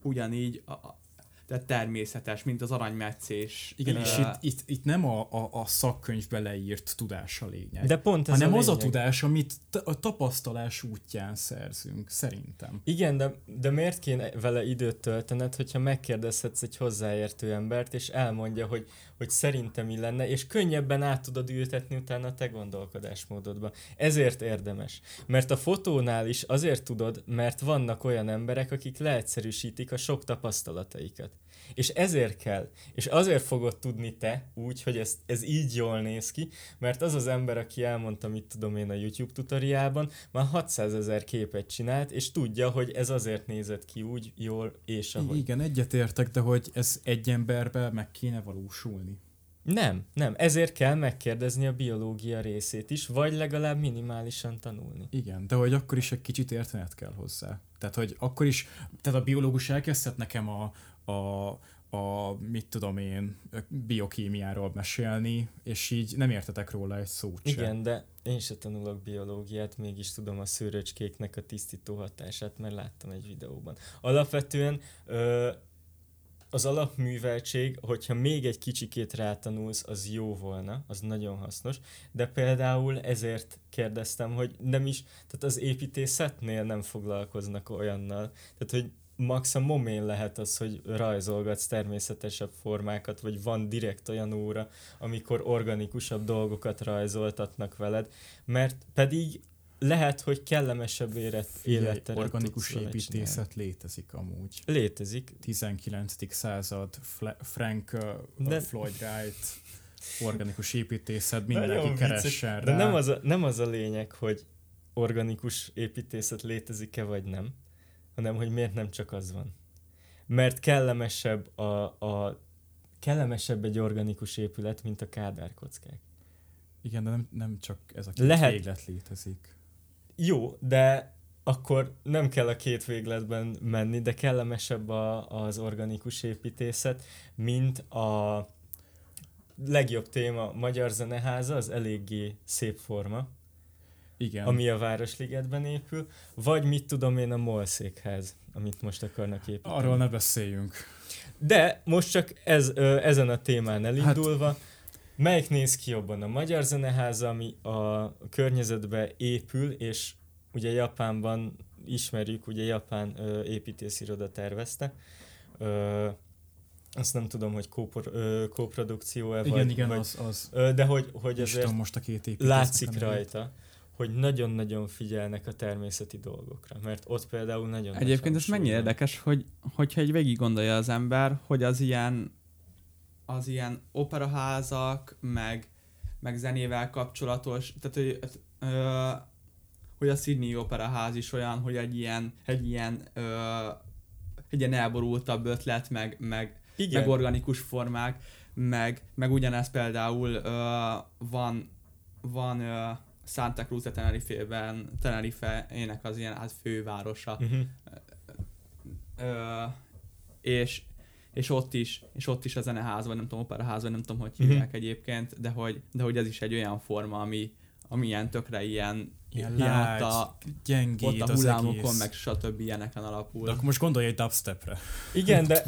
ugyanígy a, a- de természetes, mint az aranymetszés. Igen, és itt, itt, itt nem a, a, a szakkönyvbe leírt tudás a lényeg, De pont ez hanem a az a tudás, amit a tapasztalás útján szerzünk, szerintem. Igen, de, de miért kéne vele időt töltened, hogyha megkérdezhetsz egy hozzáértő embert, és elmondja, hogy, hogy szerintem mi lenne, és könnyebben át tudod ültetni utána a te gondolkodásmódodba. Ezért érdemes. Mert a fotónál is azért tudod, mert vannak olyan emberek, akik leegyszerűsítik a sok tapasztalataikat. És ezért kell. És azért fogod tudni te úgy, hogy ez, ez így jól néz ki, mert az az ember, aki elmondta, mit tudom én a YouTube tutoriában, már 600 ezer képet csinált, és tudja, hogy ez azért nézett ki úgy jól, és ahogy. Igen, egyetértek, de hogy ez egy emberbe meg kéne valósulni. Nem, nem. Ezért kell megkérdezni a biológia részét is, vagy legalább minimálisan tanulni. Igen, de hogy akkor is egy kicsit értened kell hozzá. Tehát, hogy akkor is, tehát a biológus elkezdhet nekem a, a, a mit tudom én, biokémiáról mesélni, és így nem értetek róla egy szót sem. Igen, de én se tanulok biológiát, mégis tudom a szőröcskéknek a tisztító hatását, mert láttam egy videóban. Alapvetően ö, az alapműveltség, hogyha még egy kicsikét rátanulsz, az jó volna, az nagyon hasznos, de például ezért kérdeztem, hogy nem is, tehát az építészetnél nem foglalkoznak olyannal, tehát hogy max a momén lehet az, hogy rajzolgatsz természetesebb formákat, vagy van direkt olyan óra, amikor organikusabb dolgokat rajzoltatnak veled, mert pedig lehet, hogy kellemesebb élet, életet Organikus építészet létezik amúgy. Létezik. 19. század, Fla- Frank uh, De... Floyd Wright, organikus építészet, mindenki keressen rá. De nem az, a, nem az a lényeg, hogy organikus építészet létezik-e vagy nem, hanem hogy miért nem csak az van. Mert kellemesebb a, a kellemesebb egy organikus épület, mint a kádárkockák. Igen, de nem, nem csak ez a két Lehet, véglet létezik. Jó, de akkor nem kell a két végletben menni, de kellemesebb a, az organikus építészet, mint a legjobb téma Magyar Zeneháza, az eléggé szép forma, igen. ami a Városligetben épül, vagy mit tudom én a Molszékház, amit most akarnak építeni. Arról ne beszéljünk. De most csak ez, ezen a témán elindulva, hát... melyik néz ki jobban? A Magyar Zeneháza, ami a környezetbe épül, és ugye Japánban ismerjük, ugye Japán ö, építésziroda tervezte, ö, azt nem tudom, hogy kóprodukció-e igen, vagy, igen, vagy, az, az. de hogy, hogy azért most a két látszik rajta, hogy nagyon-nagyon figyelnek a természeti dolgokra, mert ott például nagyon Egyébként ez mennyire érdekes, hogy, hogyha egy végig gondolja az ember, hogy az ilyen az ilyen operaházak, meg, meg zenével kapcsolatos, tehát hogy, ö, hogy a Sydney Operaház is olyan, hogy egy ilyen, egy ilyen, ö, egy ilyen elborultabb ötlet, meg, meg, meg organikus formák, meg, meg ugyanez például ö, van, van ö, Santa Cruz de Tenerife-ben, Tenerife ének az ilyen hát fővárosa. Uh-huh. Ö, és, és ott is, és ott is a zeneház, vagy nem tudom, operaház, vagy nem tudom, hogy hívják uh-huh. egyébként, de hogy, de hogy ez is egy olyan forma, ami, ami ilyen tökre ilyen, ilyen, lágy, a, gyengít ott a hullámokon, meg stb. ilyeneken alapul. De akkor most gondolj egy dubstepre. Igen, de...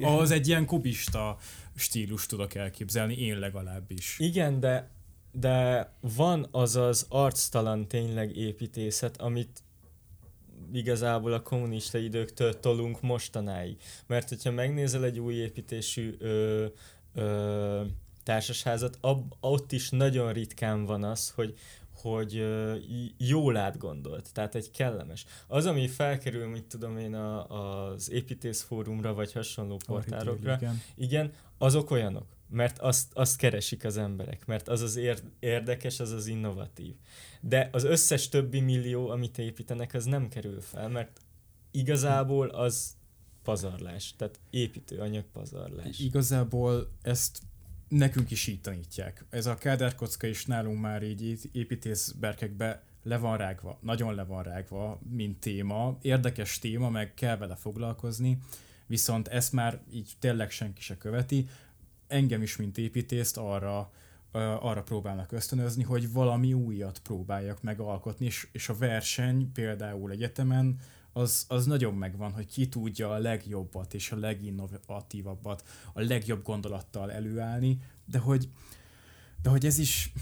Az egy ilyen kubista stílus tudok elképzelni, én legalábbis. Igen, de de van az az arctalan tényleg építészet, amit igazából a kommunista időktől tolunk mostanáig. Mert hogyha megnézel egy új építésű ö, ö, társasházat, ab, ott is nagyon ritkán van az, hogy, hogy jól átgondolt, tehát egy kellemes. Az, ami felkerül, mit tudom én, a, az építészfórumra, vagy hasonló portálokra, igen. igen, azok olyanok mert azt, azt keresik az emberek, mert az az érdekes, az az innovatív. De az összes többi millió, amit építenek, az nem kerül fel, mert igazából az pazarlás, tehát építőanyag pazarlás. Igazából ezt nekünk is így tanítják. Ez a kádárkocka is nálunk már így építészberkekbe le van rágva, nagyon le van rágva, mint téma. Érdekes téma, meg kell vele foglalkozni, viszont ezt már így tényleg senki se követi engem is, mint építészt arra, arra próbálnak ösztönözni, hogy valami újat próbáljak megalkotni, és, és a verseny például egyetemen az, az nagyon megvan, hogy ki tudja a legjobbat és a leginnovatívabbat, a legjobb gondolattal előállni, de hogy, de hogy ez is...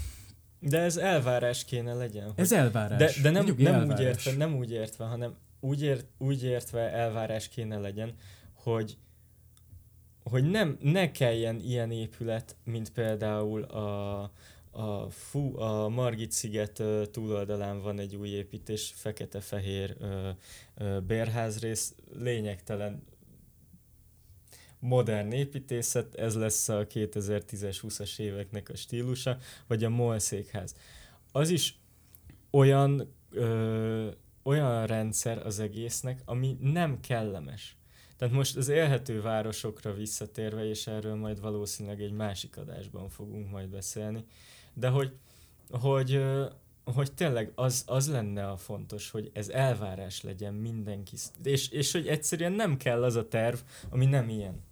De ez elvárás kéne legyen. Ez elvárás. De, de nem, nem, úgy értve, nem úgy értve, hanem úgy, ért, úgy értve elvárás kéne legyen, hogy hogy nem, ne kelljen ilyen épület, mint például a, a, fú, a Margit sziget túloldalán van egy új építés, fekete-fehér bérházrész, lényegtelen. modern építészet, ez lesz a 2010-es, 20-as éveknek a stílusa, vagy a MOL székház. Az is olyan, ö, olyan rendszer az egésznek, ami nem kellemes. Tehát most az élhető városokra visszatérve, és erről majd valószínűleg egy másik adásban fogunk majd beszélni, de hogy, hogy, hogy tényleg az, az lenne a fontos, hogy ez elvárás legyen mindenki, és, és hogy egyszerűen nem kell az a terv, ami nem ilyen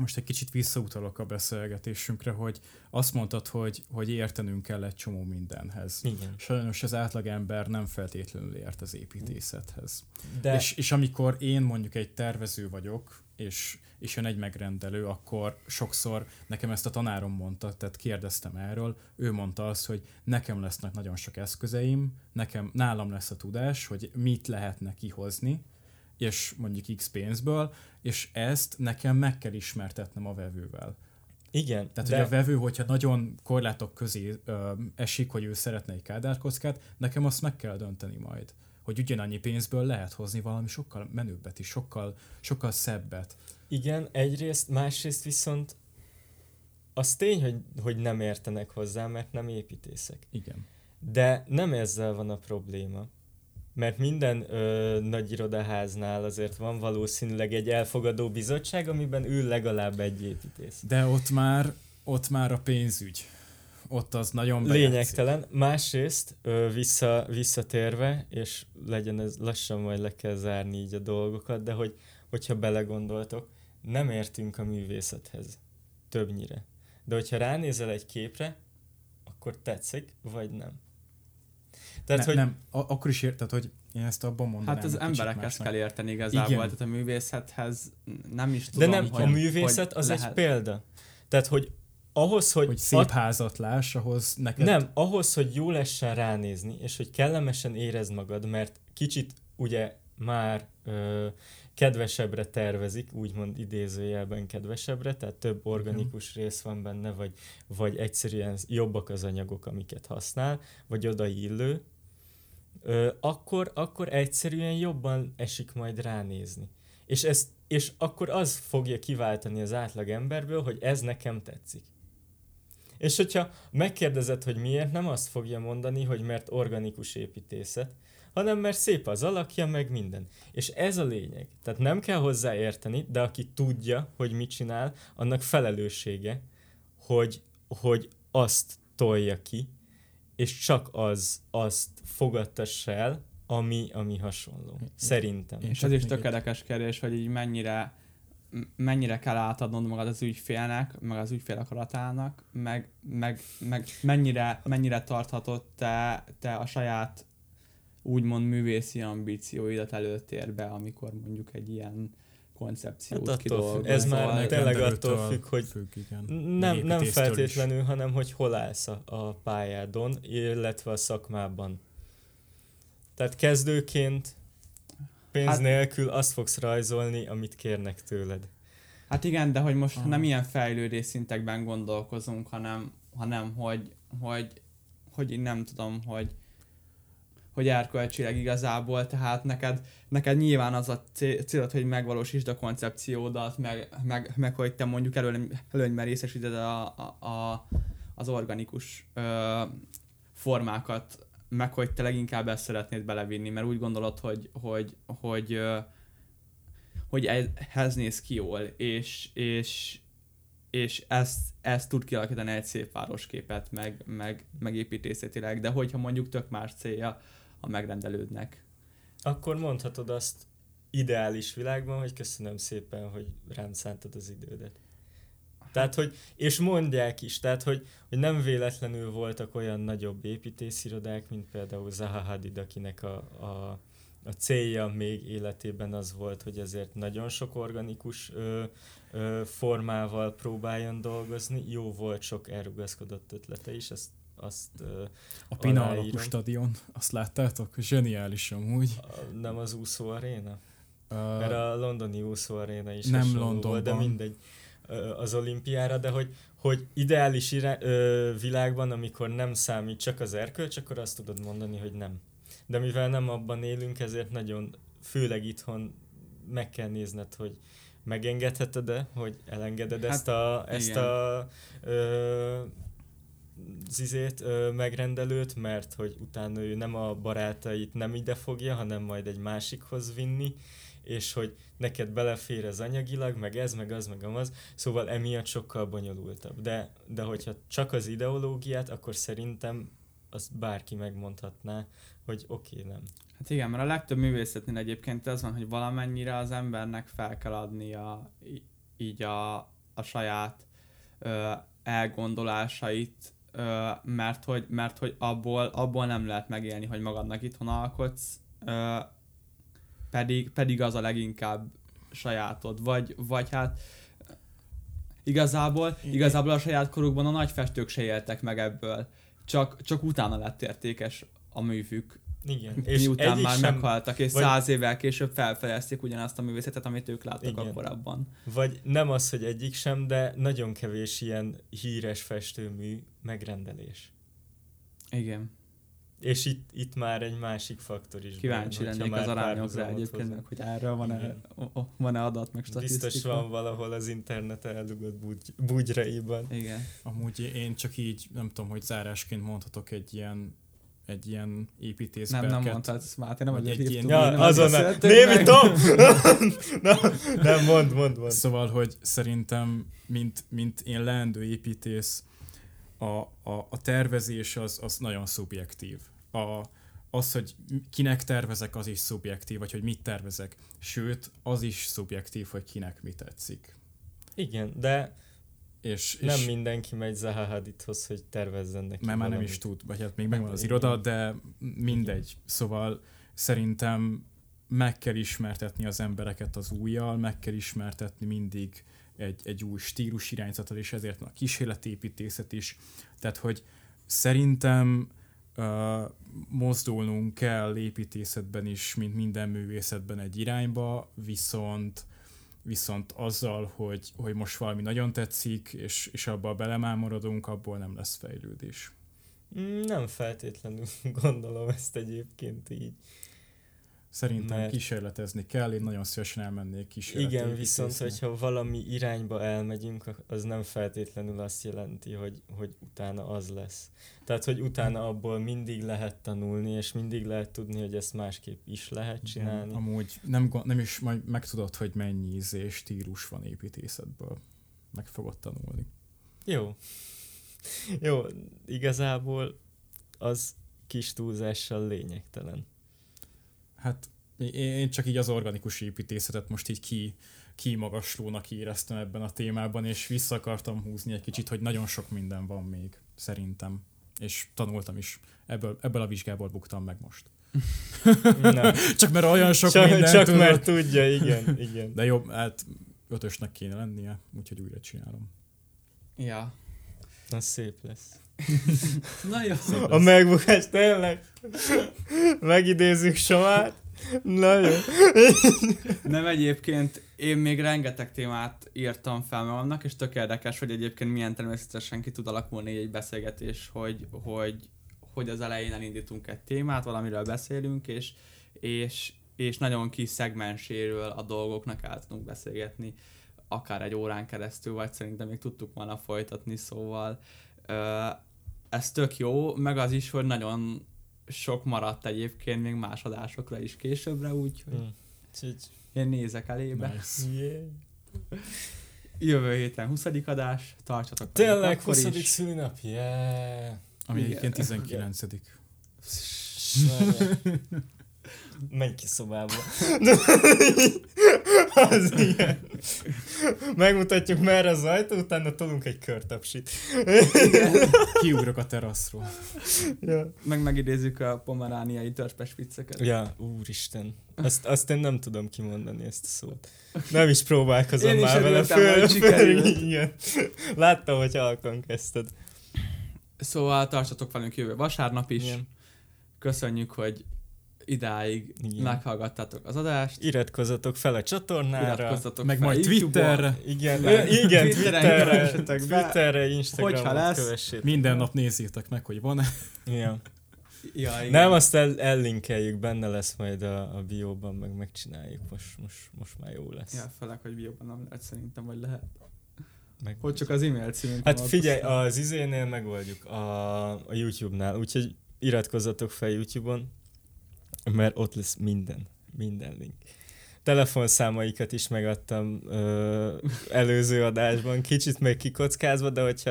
most egy kicsit visszautalok a beszélgetésünkre, hogy azt mondtad, hogy, hogy értenünk kell egy csomó mindenhez. Igen. Sajnos az átlagember nem feltétlenül ért az építészethez. De... És, és amikor én mondjuk egy tervező vagyok, és, és jön egy megrendelő, akkor sokszor nekem ezt a tanárom mondta, tehát kérdeztem erről, ő mondta azt, hogy nekem lesznek nagyon sok eszközeim, nekem, nálam lesz a tudás, hogy mit lehetne kihozni, és mondjuk X pénzből, és ezt nekem meg kell ismertetnem a vevővel. Igen. Tehát, de... hogy a vevő, hogyha nagyon korlátok közé ö, esik, hogy ő szeretne egy kádárkockát, nekem azt meg kell dönteni majd. Hogy ugyanannyi pénzből lehet hozni valami sokkal menőbbet is, sokkal, sokkal szebbet. Igen, egyrészt, másrészt viszont az tény, hogy, hogy nem értenek hozzá, mert nem építészek. Igen. De nem ezzel van a probléma, mert minden ö, nagy irodaháznál azért van valószínűleg egy elfogadó bizottság, amiben ül legalább egy építész. De ott már, ott már a pénzügy. Ott az nagyon Lényegtelen. Másrészt ö, vissza, visszatérve, és legyen ez lassan majd le kell zárni így a dolgokat, de hogy, hogyha belegondoltok, nem értünk a művészethez. Többnyire. De hogyha ránézel egy képre, akkor tetszik, vagy nem. Tehát, ne, hogy... Nem, a- akkor is érted, hogy én ezt abban mondanám. Hát az emberekhez kell érteni igazából, Igen. tehát a művészethez nem is tudom, De nem, hogy, a művészet az lehet. egy példa. Tehát, hogy ahhoz, hogy... Hogy szép ad... házat láss, ahhoz neked... Nem, ahhoz, hogy jó lessen ránézni, és hogy kellemesen érezd magad, mert kicsit ugye már ö, kedvesebbre tervezik, úgymond idézőjelben kedvesebbre, tehát több organikus rész van benne, vagy, vagy egyszerűen jobbak az anyagok, amiket használ, vagy odaillő, ö, akkor, akkor egyszerűen jobban esik majd ránézni. És, ezt, és akkor az fogja kiváltani az átlag emberből, hogy ez nekem tetszik. És hogyha megkérdezed, hogy miért, nem azt fogja mondani, hogy mert organikus építészet, hanem mert szép az alakja, meg minden. És ez a lényeg. Tehát nem kell hozzá érteni, de aki tudja, hogy mit csinál, annak felelőssége, hogy, hogy azt tolja ki, és csak az azt fogadtassa el, ami, ami hasonló. Szerintem. És ez is tökéletes kérdés, hogy így mennyire mennyire kell átadnod magad az ügyfélnek, meg az ügyfél akaratának, meg, meg, meg mennyire, mennyire tarthatod te, te a saját úgymond művészi ambícióidat előtérbe, amikor mondjuk egy ilyen koncepciót hát kidolgozol. Ez már tényleg attól függ, hogy függ, igen. nem, nem feltétlenül, is. hanem hogy hol állsz a, a pályádon, illetve a szakmában. Tehát kezdőként pénz hát, nélkül azt fogsz rajzolni, amit kérnek tőled. Hát igen, de hogy most Aha. nem ilyen fejlődés szintekben gondolkozunk, hanem, hanem hogy, hogy, hogy én nem tudom, hogy hogy erkölcsileg igazából, tehát neked, neked nyilván az a célod, hogy megvalósítsd a koncepciódat, meg, meg, meg hogy te mondjuk előny, előnyben részesíted a, a, a, az organikus ö, formákat, meg hogy te leginkább ezt szeretnéd belevinni, mert úgy gondolod, hogy, hogy, hogy, ö, hogy ehhez néz ki jól, és, és, és ezt, ezt tud kialakítani egy szép városképet, meg, meg, meg építészetileg, de hogyha mondjuk tök más célja, a megrendelődnek. Akkor mondhatod azt ideális világban, hogy köszönöm szépen, hogy rám szántad az idődet. Tehát, hogy, és mondják is, tehát, hogy, hogy nem véletlenül voltak olyan nagyobb építészirodák, mint például Zaha Hadid, akinek a, a, a célja még életében az volt, hogy ezért nagyon sok organikus ö, ö, formával próbáljon dolgozni. Jó volt sok elrugaszkodott ötlete is, ezt azt uh, A Pina alakú stadion, azt láttátok? Zseniális amúgy. A, nem az úszó aréna? Uh, Mert a londoni úszó aréna is nem Londonban. volt, de mindegy az olimpiára, de hogy, hogy ideális irá, ö, világban, amikor nem számít csak az erkölcs, akkor azt tudod mondani, hogy nem. De mivel nem abban élünk, ezért nagyon, főleg itthon meg kell nézned, hogy, megengedheted-e, hogy elengeded Hát, ezt a, ezt igen. a ö, zizét, ö, megrendelőt, mert hogy utána ő nem a barátait nem ide fogja, hanem majd egy másikhoz vinni, és hogy neked belefér ez anyagilag, meg ez, meg az, meg az, szóval emiatt sokkal bonyolultabb. De, de hogyha csak az ideológiát, akkor szerintem azt bárki megmondhatná, hogy oké, okay, nem. Hát igen, mert a legtöbb művészetnél egyébként az van, hogy valamennyire az embernek fel kell adnia így a, a saját ö, elgondolásait, ö, mert, hogy, mert hogy abból, abból nem lehet megélni, hogy magadnak itthon alkotsz, ö, pedig, pedig az a leginkább sajátod. Vagy, vagy hát igazából, igazából a saját korukban a nagy festők se éltek meg ebből. Csak, csak utána lett értékes a művük. Igen. És miután már sem- meghaltak, és vagy- száz évvel később felfedezték ugyanazt a művészetet, amit ők láttak Igen. Akkorabban. Vagy nem az, hogy egyik sem, de nagyon kevés ilyen híres festőmű megrendelés. Igen. És itt, itt már egy másik faktor is. Kíváncsi hogyha lennék az arányokra egyébként, meg, hogy erről van-e, van-e adat, meg statisztika. Biztos van valahol az internet eldugott bugy, bugyraiban. Igen. Amúgy én csak így, nem tudom, hogy zárásként mondhatok egy ilyen egy ilyen építészberket. Nem, nem mondtad, Máté, nem Vagy egy egy ilyen- Ja, nem azon beszéltünk Némi top! Na, nem, mond, mond, mond. Szóval, hogy szerintem, mint, mint én leendő építész, a, a, a tervezés az, az nagyon szubjektív. A, az, hogy kinek tervezek, az is szubjektív, vagy hogy mit tervezek. Sőt, az is szubjektív, hogy kinek mi tetszik. Igen, de És, nem és mindenki megy Zaha Hadidhoz, hogy tervezzen neki mert már nem is tud, vagy hát még megvan az Igen. iroda, de mindegy. Szóval szerintem meg kell ismertetni az embereket az újjal, meg kell ismertetni mindig egy, egy új stílus irányzatot, és ezért van a kísérletépítészet is. Tehát, hogy szerintem uh, mozdulnunk kell építészetben is, mint minden művészetben egy irányba, viszont viszont azzal, hogy, hogy most valami nagyon tetszik, és, és abba belemámorodunk, abból nem lesz fejlődés. Nem feltétlenül gondolom ezt egyébként így. Szerintem Mert- kísérletezni kell, én nagyon szívesen elmennék kísérletet. Igen, viszont hogyha valami irányba elmegyünk, az nem feltétlenül azt jelenti, hogy, hogy utána az lesz. Tehát, hogy utána abból mindig lehet tanulni, és mindig lehet tudni, hogy ezt másképp is lehet csinálni. Amúgy nem, nem is majd megtudod, hogy mennyi íz és stílus van építészetből. Meg fogod tanulni. Jó. Jó, igazából az kis túlzással lényegtelen. Hát én- csak így az organikus építészetet most így ki, kimagaslónak éreztem ebben a témában, és vissza akartam húzni egy kicsit, hogy nagyon sok minden van még, szerintem. És tanultam is. Ebből, ebből a vizsgából buktam meg most. Csak mert olyan sok csak mindent csak tudok. mert tudja, igen, igen. De jobb, hát ötösnek kéne lennie, úgyhogy újra csinálom. Ja. Na szép lesz. Na jó. A megbukás tényleg. Megidézzük Somát. Na jó. Nem egyébként, én még rengeteg témát írtam fel magamnak, és tök érdekes, hogy egyébként milyen természetesen ki tud alakulni egy beszélgetés, hogy, hogy, hogy az elején elindítunk egy témát, valamiről beszélünk, és, és, és nagyon kis szegmenséről a dolgoknak el tudunk beszélgetni, akár egy órán keresztül, vagy szerintem még tudtuk volna folytatni, szóval ez tök jó, meg az is, hogy nagyon sok maradt egyébként még más adásokra is későbbre, úgyhogy. Úgyhogy, én nézek elébe. Nice. yeah. Jövő héten 20. adás, tartsatok Tényleg akkor 20. is. szülinap, yeah. Ami Igen. egyébként 19 Várjál. Menj ki szobába. az ilyen. Megmutatjuk merre az ajtó, utána tolunk egy körtapsit. Kiugrok a teraszról. Ja. Meg megidézzük a pomerániai törpes vicceket. ja, úristen. Azt, azt én nem tudom kimondani ezt a szót. Nem is próbálkozom Én is már vele örültem, föl. sikerült. Igen. Láttam, hogy halkan kezdted. Szóval tartsatok velünk jövő vasárnap is. Igen. Köszönjük, hogy idáig Igen. meghallgattátok az adást. Iratkozzatok fel a csatornára. Iratkozzatok Meg fel majd. Twitterre. Igen, Igen. Twitterre. Twitterre, Hogyha Instagramon lesz, kövessétek. Minden nap nézzétek meg, hogy van-e. Igen. Ja, igen. Nem, azt el, ellinkeljük, benne lesz majd a, a bióban, meg megcsináljuk, most, most, most már jó lesz. Ja, főleg, hogy bióban nem lehet szerintem, vagy lehet. Meg... Hogy csak az e-mail címünk Hát figyelj, aztán- az izénél megoldjuk, a, a YouTube-nál, úgyhogy iratkozzatok fel YouTube-on, mert ott lesz minden, minden link. Telefonszámaikat is megadtam ö, előző adásban, kicsit még kikockázva, de hogyha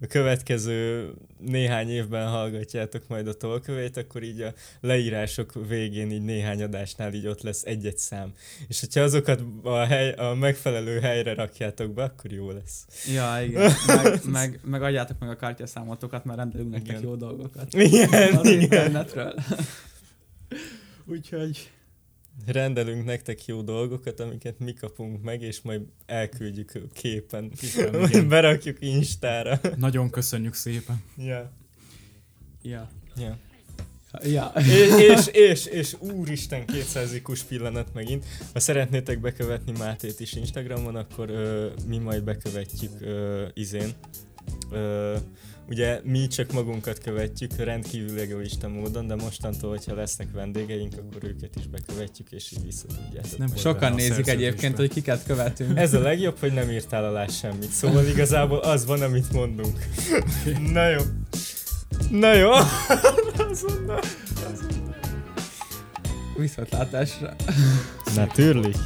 a következő néhány évben hallgatjátok majd a tolkövét, akkor így a leírások végén így néhány adásnál így ott lesz egy-egy szám. És hogyha azokat a, hely, a megfelelő helyre rakjátok be, akkor jó lesz. Ja, igen. Meg, meg, meg adjátok meg a kártyaszámotokat, mert rendelünk nektek jó dolgokat. Igen, Az igen. internetről. Úgyhogy... rendelünk nektek jó dolgokat, amiket mi kapunk meg, és majd elküldjük képen. Igen. Berakjuk Instára. Nagyon köszönjük szépen. ja. Ja. Ja. Ja. És, és, és, és úristen 200 ikus pillanat megint. Ha szeretnétek bekövetni Mátét is Instagramon, akkor ö, mi majd bekövetjük ö, izén. Ö, ugye mi csak magunkat követjük rendkívül egoista módon, de mostantól, hogyha lesznek vendégeink, akkor őket is bekövetjük, és így visszatudjátok. Nem. Sokan nézik egyébként, hogy kiket követünk. Ez a legjobb, hogy nem írtál alá semmit. Szóval igazából az van, amit mondunk. Na jó. Na jó. Azonnal. Viszontlátásra. Natürlich.